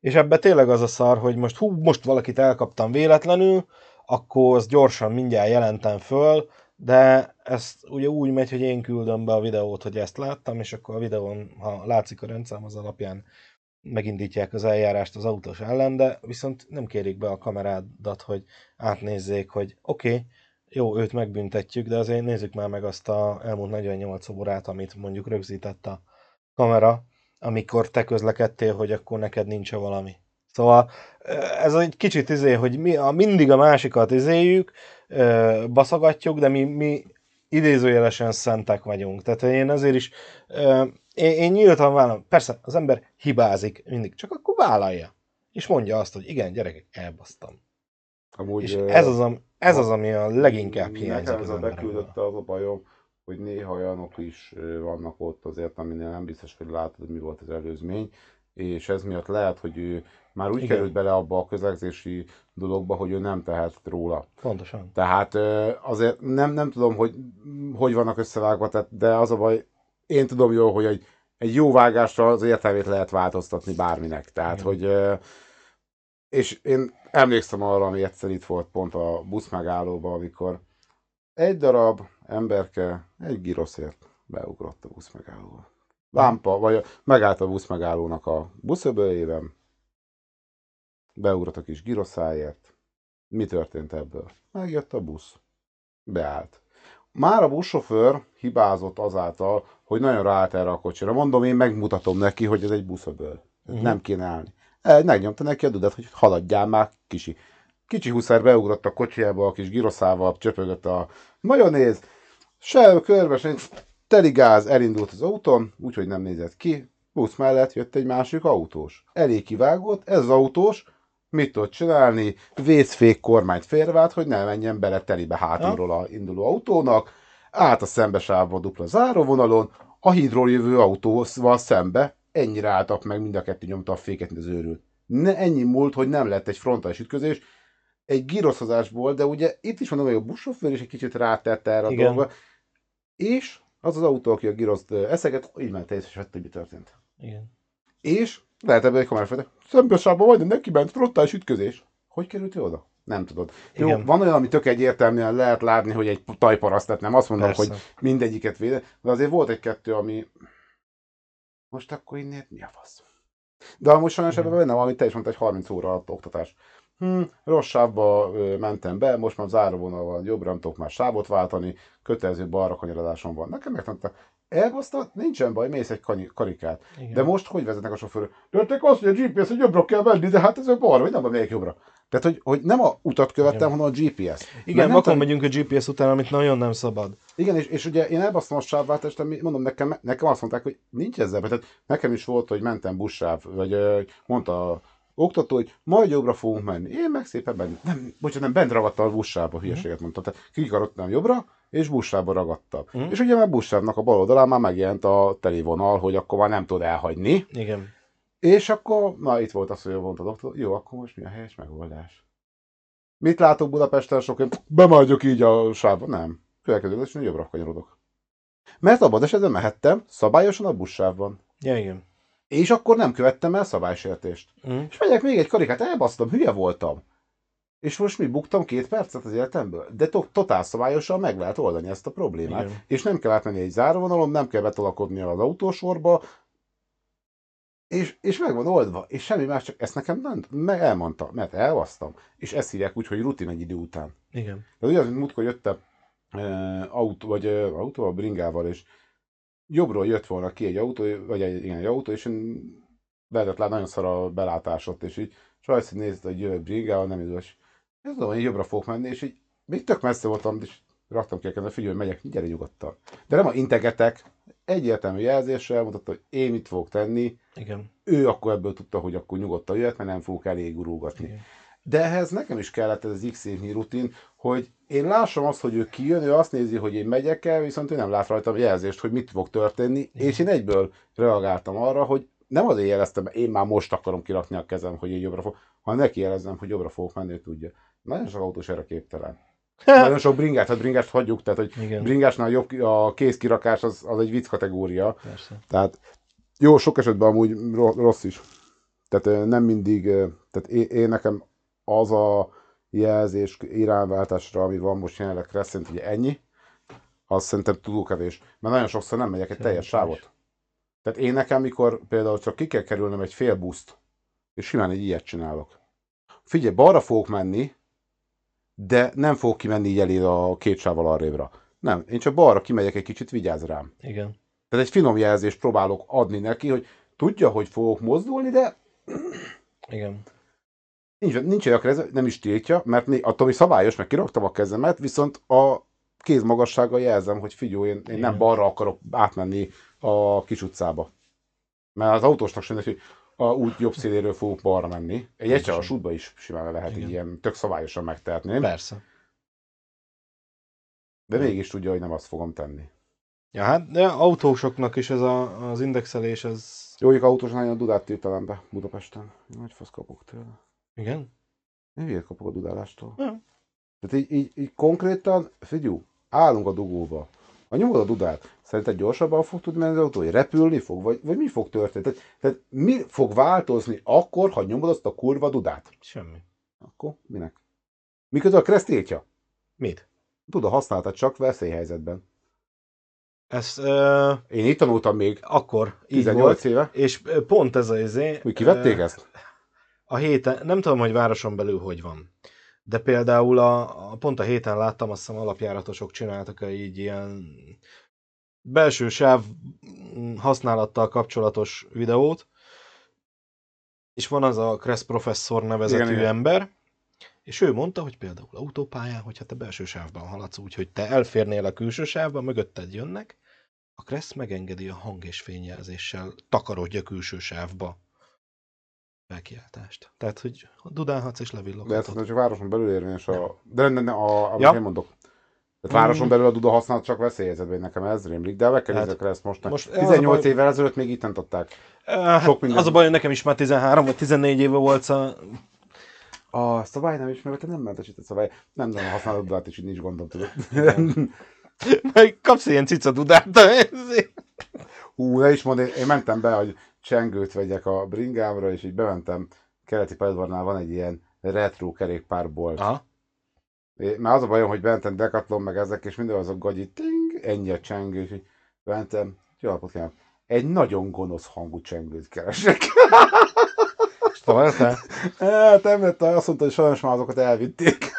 és ebbe tényleg az a szar, hogy most hú, most valakit elkaptam véletlenül, akkor azt gyorsan mindjárt jelentem föl, de ezt ugye úgy megy, hogy én küldöm be a videót, hogy ezt láttam, és akkor a videón, ha látszik a rendszám, az alapján megindítják az eljárást az autós ellen, de viszont nem kérik be a kamerádat, hogy átnézzék, hogy oké, okay, jó, őt megbüntetjük, de azért nézzük már meg azt a elmúlt 48 órát, amit mondjuk rögzített a kamera, amikor te közlekedtél, hogy akkor neked nincs valami. Szóval ez egy kicsit izé, hogy mi a, mindig a másikat izéljük, baszogatjuk, de mi, mi idézőjelesen szentek vagyunk. Tehát én ezért is, én, én nyíltan vállalom. Persze, az ember hibázik mindig, csak akkor vállalja. És mondja azt, hogy igen, gyerekek, elbasztam. Amúgy, És ez az, am- ez az, ami a leginkább hiányzik Nekem ez a beküldötte az a bajom, hogy néha olyanok is vannak ott azért, aminél nem biztos, hogy látod, hogy mi volt az előzmény, és ez miatt lehet, hogy ő már úgy Igen. Került bele abba a közlegzési dologba, hogy ő nem tehet róla. Pontosan. Tehát azért nem, nem tudom, hogy hogy vannak összevágva, tehát, de az a baj, én tudom jól, hogy egy, egy jó vágásra az értelmét lehet változtatni bárminek. Tehát, Igen. hogy és én emlékszem arra, ami egyszer itt volt pont a buszmegállóban, amikor egy darab emberke egy giroszért beugrott a buszmegállóba. Lámpa, vagy megállt a buszmegállónak a buszöböljében, beugrott a kis giroszáért. Mi történt ebből? Megjött a busz. Beállt. Már a buszsofőr hibázott azáltal, hogy nagyon ráállt erre a kocsira. Mondom, én megmutatom neki, hogy ez egy buszöböl. Mhm. Nem kéne állni. El, megnyomta neki a dudat, hogy haladjál már, kisi. Kicsi huszár beugrott a kocsiába, a kis giroszával csöpögött a majonéz, se körbe, se teli gáz, elindult az autón, úgyhogy nem nézett ki. Busz mellett jött egy másik autós. Elég kivágott, ez az autós, mit tud csinálni? Vészfék kormányt félrevált, hogy ne menjen bele telibe hátulról a induló autónak, állt a szembesávba a dupla záróvonalon, a hídról jövő autóval szembe, ennyire álltak meg, mind a kettő nyomta a féket, mint az őrült. Ne, ennyi múlt, hogy nem lett egy frontális ütközés, egy gíroszozásból, de ugye itt is mondom, hogy a buszsofőr is egy kicsit rátette erre a Igen. És az az autó, aki a gíroszt ö, eszeget, így ment és vette, hogy mi történt. Igen. És lehet ebben egy kamerás fejte, szembesában majdnem neki ment frontális ütközés. Hogy került ő oda? Nem tudod. Jó, Igen. van olyan, ami tök egyértelműen lehet látni, hogy egy tajparaszt, tehát nem azt mondom, Persze. hogy mindegyiket véde, de azért volt egy-kettő, ami most akkor innét mi a fasz? De most sajnos ebben benne van, amit te is mondtad, egy 30 óra alatt oktatás. Hm, rossz sávba mentem be, most már záróvonal van, jobbra nem tudok már sávot váltani, kötelező balra kanyarodásom van. Nekem megtanulta, elbasztad, nincsen baj, mész egy karikát. Igen. De most hogy vezetnek a sofőrök? De te azt mondja, a GPS, hogy jobbra kell menni, de hát ez a balra, vagy nem, melyik jobbra. Tehát, hogy, hogy nem a utat követtem, hanem a GPS. Igen, vakon tudom- megyünk a GPS után, amit nagyon nem szabad. igen, és, és ugye én elbasztom a sávváltást, mondom, nekem, nekem azt mondták, hogy nincs ezzel, tehát nekem is volt, hogy mentem buszsáv, vagy mondta oktató, hogy majd jobbra fogunk menni. Én meg szépen bent, nem, bocsánat, nem, bent ragadtam a buszsávba, hülyeséget mondtam. Tehát kikarodtam jobbra, és buszsávba ragadtam. Mhm. És ugye már buszsávnak a bal oldalán már megjelent a telivonal, hogy akkor már nem tud elhagyni. Igen. És akkor, na itt volt az, hogy mondta a doktor, jó, akkor most mi a helyes megoldás? Mit látok Budapesten sokan? Bemaradjuk így a sávba. Nem. Következő és jobbra kanyarodok. Mert abban az esetben mehettem szabályosan a buszsávban. Ja, igen. És akkor nem követtem el szabálysértést. Mm. És megyek még egy karikát, elbasztam, hülye voltam. És most mi buktam két percet az életemből? De to- totál szabályosan meg lehet oldani ezt a problémát. Igen. És nem kell átmenni egy záróvonalon, nem kell betolakodni az autósorba, és, és meg van oldva, és semmi más, csak ezt nekem nem, meg elmondta, mert elvasztam. És ezt hívják úgy, hogy rutin egy idő után. Igen. De ugyanaz, mint múltkor jöttem e, autó, vagy e, autóval, bringával, és jobbról jött volna ki egy autó, vagy egy, igen, egy autó, és én lehetett látni nagyon szar a belátásot, és így sajsz, hogy nézd, hogy jövök bringával, nem idős. Ez tudom, hogy jobbra fogok menni, és így még tök messze voltam, és raktam ki a kezembe, figyelj, hogy megyek, gyere nyugodtan. De nem a integetek, egyértelmű jelzéssel mutatta, hogy én mit fogok tenni, Igen. ő akkor ebből tudta, hogy akkor nyugodtan jöhet, mert nem fogok elég. Igen. De ehhez nekem is kellett ez az x rutin, hogy én lássam azt, hogy ő kijön, ő azt nézi, hogy én megyek el, viszont ő nem lát rajtam jelzést, hogy mit fog történni, és én egyből reagáltam arra, hogy nem azért jeleztem, mert én már most akarom kirakni a kezem, hogy én jobbra fog, hanem neki jelezem, hogy jobbra fogok menni, ő tudja. Nagyon sok autós erre képtelen. Nagyon sok bringás, hát bringást hagyjuk, tehát hogy Igen. bringásnál jobb a kézkirakás az, az egy vicc kategória. Persze. Tehát jó, sok esetben amúgy ro- rossz is. Tehát nem mindig, tehát én, én nekem az a jelzés irányváltásra, ami van most jelenleg Crescent, ugye ennyi, az szerintem túlkevés. Mert nagyon sokszor nem megyek egy teljes sávot. Tehát én nekem, mikor például csak ki kell kerülnöm egy fél buszt, és simán egy ilyet csinálok. Figyelj, balra fogok menni, de nem fogok kimenni így elé a két sávval arrébbra. Nem, én csak balra kimegyek egy kicsit, vigyázz rám. Igen. Tehát egy finom jelzést próbálok adni neki, hogy tudja, hogy fogok mozdulni, de Igen. Nincs, nincs olyan kez, nem is tiltja, mert né, attól, hogy szabályos, meg kiraktam a kezemet, viszont a kéz magassággal jelzem, hogy figyelj, én, én nem balra akarok átmenni a kis utcába. Mert az autósnak sem, hogy a út jobb széléről fogok balra menni. Egy egyszerűen útba is simán lehet Igen. így ilyen tök szabályosan megtehetni, nem? Persze. de mégis tudja, hogy nem azt fogom tenni. Ja, hát de autósoknak is ez a, az indexelés, ez... Jó, hogy autós nagyon dudát tiltalám be Budapesten. Nagy fasz kapok tőle. Igen? Én hülyét kapok a dudálástól. Ja. Tehát így, így, így konkrétan, figyú, állunk a dugóba. Ha nyomod a dudát, szerinted gyorsabban fog tudni menni az autó, hogy repülni fog, vagy, vagy mi fog történni? Tehát, tehát mi fog változni akkor, ha nyomod azt a kurva dudát? Semmi. Akkor minek? Miközben a kereszt tiltja. Mit? Tud, használtad csak veszélyhelyzetben. Ez uh, Én itt tanultam még akkor így 18 volt, éve. és pont ez az izé... Hogy kivették ö, ezt? A héten, nem tudom, hogy városon belül hogy van. De például a, a pont a héten láttam, azt hiszem alapjáratosok csináltak egy így ilyen belső sáv mm, használattal kapcsolatos videót, és van az a Kressz professzor nevezetű Igen, ember, és ő mondta, hogy például autópályán, hogyha te belső sávban haladsz úgy, hogy te elférnél a külső sávba, mögötted jönnek, a Kressz megengedi a hang és fényjelzéssel takarodj a külső sávba felkiáltást. Tehát, hogy dudálhatsz és De ez levilloghatod. csak városon belül érvényes a... De nem, nem, a, amit Ja. én mondok. Tehát városon Mm. belül a duda használat csak veszélyhelyzetben, nekem ez rémlik, de meg kell Hát, ezt most. most most az a 18 baj- évvel ezelőtt még itt nem adták. Hát, sok minden- Az a baj, hogy nekem is már 13 vagy 14 éve volt a... A szabály nem ismerve, te nem mentesített szabály. Nem tudom, használod a dudát, és így nincs gondom, tudod. Meg kapsz ilyen cica dudát. Hú, ne is mondd, én, én mentem be, hogy csengőt vegyek a bringámra, és így bementem, keleti pályaudvarnál van egy ilyen retro kerékpárbolt. Aha. É, Már az a bajom, hogy bementem Decathlon, meg ezek, és minden az a gagyi, ting, ennyi a csengő, és így bementem, jó napot kívánok, egy nagyon gonosz hangú csengőt keresek. És találtál? Hát nem lett, azt mondta, hogy sajnos már azokat elvitték.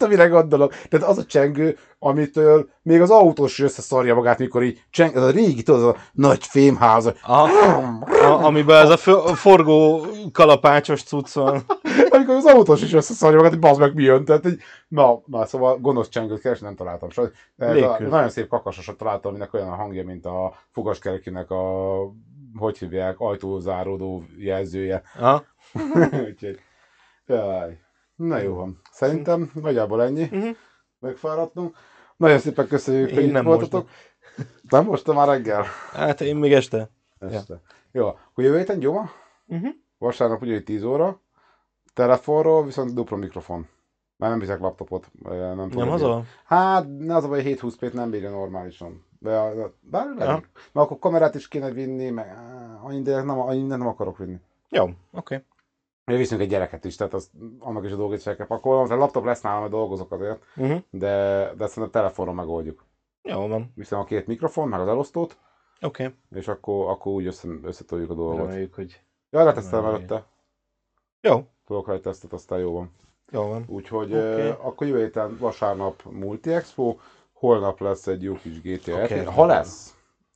Tudtam, mire gondolok. Tehát az a csengő, amitől még az autós is összeszarja magát, mikor így cseng, ez a régi, tudod, az a nagy fémház. Aha. A, amiben ez a fo- forgó kalapácsos cucc van. amikor az autós is összeszarja magát, hogy bazd meg mi jön. Tehát, így, na, na, szóval gonosz csengőt keres, nem találtam. De ez a, nagyon szép kakasosat találtam, aminek olyan a hangja, mint a fogaskerekének a hogy hívják, ajtózáródó jelzője. Aha. Úgyhogy, jaj. Na jó van. Szerintem nagyjából ennyi. Mhm. Megfáradtunk. Nagyon szépen köszönjük, Én hogy itt nem voltatok. Nem most már reggel? Hát én még este. Este. Jó, akkor jövő héten gyoma? Uh-huh. Vasárnap ugye 10 óra. Telefonról viszont dupla mikrofon. Már nem viszek laptopot. Nem, Nem fogok haza? Hát, az a baj, 720 p nem bírja normálisan. De, bár Ja. Mert akkor kamerát is kéne vinni, meg annyi, de nem, annyi nem akarok vinni. Jó, oké. Okay. Mi viszünk egy gyereket is, tehát az, annak is a dolgét fel kell pakolnom. A laptop lesz nálam, mert dolgozok azért, Uh-huh. de, de szerintem telefonon megoldjuk. Jó van. Viszem a két mikrofon, meg az elosztót, Oké. Okay. és akkor, akkor úgy össze, összetoljuk a dolgot. Reméljük, hogy... Ja, letesztelem Reméljük. előtte. Jó. Tudok egy tesztet, aztán jó van. Jó van. Úgyhogy okay. akkor jövő héten vasárnap Multi Expo, holnap lesz egy jó kis GTA okay. Ha lesz.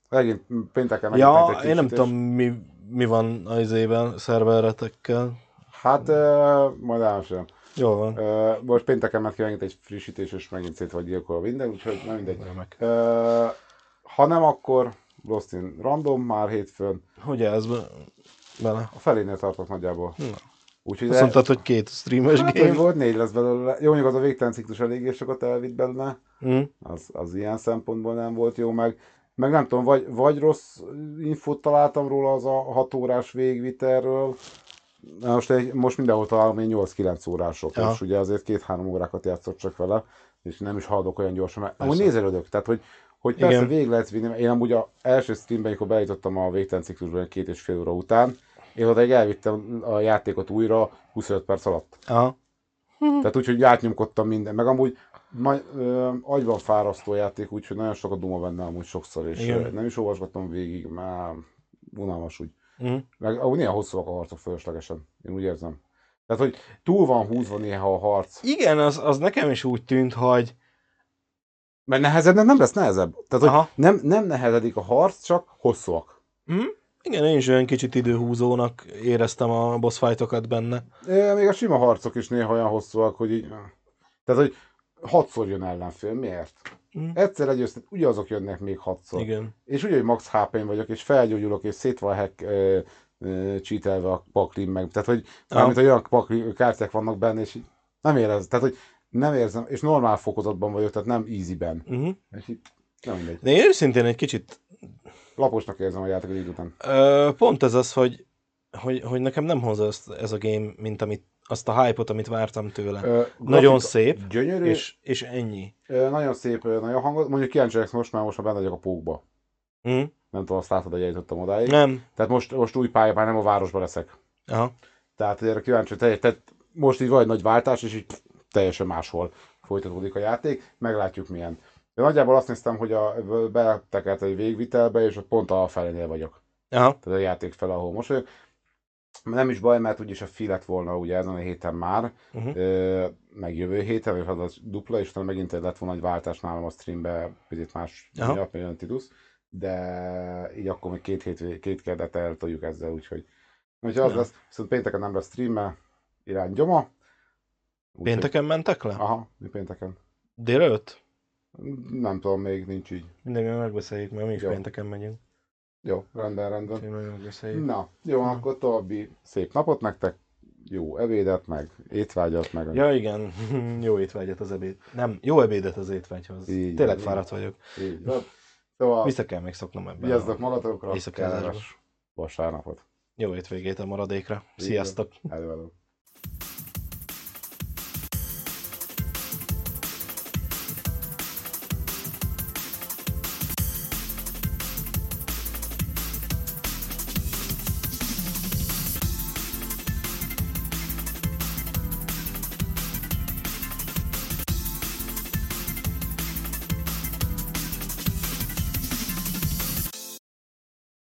Megint pénteken megint Ja, egy én nem tudom, mi, mi van az évben szerveretekkel. Hát, uh, majd elmesélem. Jó van. Uh, most pénteken ment ki megint egy frissítés, és megint szét vagy gyilkolva minden, úgyhogy nem mindegy. Remek. Uh, ha nem, akkor Lost in Random már hétfőn. Hogy ez be, bele? A felénél tartok nagyjából. Na. Úgyhogy Azt mondtad, hogy két streames hát, game. volt, négy lesz belőle. Jó, mondjuk az a végtelen ciklus eléggé sokat elvitt belőle. Mm. Az, az ilyen szempontból nem volt jó, meg, meg nem tudom, vagy, vagy rossz infót találtam róla az a 6 órás végvitelről. Na, Most, egy, most mindenhol találom én 8-9 órások, Aha. és ugye azért két-három órákat játszott csak vele, és nem is haladok olyan gyorsan, mert amúgy nézelődök, tehát hogy, hogy persze Igen. végig lehet vinni, én amúgy a első streamben, amikor beállítottam a végtelen ciklusban két és fél óra után, én odaig elvittem a játékot újra 25 perc alatt. Aha. Tehát úgy, hogy átnyomkodtam minden. Meg amúgy ma, ö, agyban fárasztó játék, úgyhogy nagyon sokat duma benne amúgy sokszor, és Igen. nem is olvasgattam végig, már unalmas úgy. Mm. Meg ahogy néha hosszúak a harcok fölöslegesen. Én úgy érzem. Tehát, hogy túl van húzva néha a harc. Igen, az, az nekem is úgy tűnt, hogy Mert nehezebb nem lesz nehezebb. Tehát, hogy nem, nem nehezedik a harc, csak hosszúak. Mm? Igen, én is olyan kicsit időhúzónak éreztem a boss fightokat benne. É, még a sima harcok is néha olyan hosszúak, hogy így... Tehát, hogy hatszor jön ellenfél. Miért? Mm. Egyszer legyőztet, ugyanazok jönnek még hatszor. Igen. És úgy, hogy max hp vagyok, és felgyógyulok, és szét van hack, ö, ö, cheatelve a paklim meg. Tehát, hogy mármint olyan pakli, kártyák vannak benne, és így nem érez. Tehát, hogy nem érzem, és normál fokozatban vagyok, tehát nem easyben. Uh-huh. És így nem mindegy. De én őszintén egy kicsit Laposnak érzem a játékot így után. Ö, pont ez az, hogy, hogy, hogy nekem nem hozza ezt, ez a game, mint amit, azt a hype-ot, amit vártam tőle. Ö, Nagyon szép, Gyönyörű, és, és ennyi. Ö, nagyon szép, nagyon hangos. Mondjuk kíváncsi most, mert most már benne vagyok a pókba. Mm? Nem tudom, azt látod, hogy eljutottam odáig. Nem. Tehát most, most új pályában nem a városban leszek. Aha. Tehát erre kíváncsi, te, tehát most így van egy nagy váltás, és így pff, teljesen máshol folytatódik a játék. Meglátjuk milyen. De nagyjából azt néztem, hogy a, betekelt egy végvitelbe, és ott pont a felénél vagyok. Aha. Tehát a játék fel, ahol most vagyok. Nem is baj, mert úgyis a fi lett volna ugye ezen a héten már, Uh-huh. meg jövő héten, vagy az dupla, és utána megint lett volna egy váltás nálam a streambe, picit más Aha. miatt, mert jön Tidus, de így akkor még két, hét, két kedvet eltoljuk ezzel, úgyhogy úgyhogy az Ja. lesz, viszont pénteken nem lesz streame, irány gyoma. Úgyhogy- Pénteken mentek le? Aha, mi pénteken. Délelőtt? Nem tudom, még nincs így. Mindegy, majd megbeszéljük, mert mi is Jó. pénteken megyünk. Jó, rendben, rendben. Na, jó, akkor további szép napot nektek, jó ebédet, meg étvágyat, meg Ja, igen. jó étvágyat az ebéd. Nem, jó ebédet az étvágyhoz. Így Tényleg van, fáradt vagyok. így. Szóval Vissza kell még szoknom ebben. vigyázzatok magatokra, éjszakázásba. kellemes vasárnapot. Jó étvégét a maradékra. Így Sziasztok! Előadom.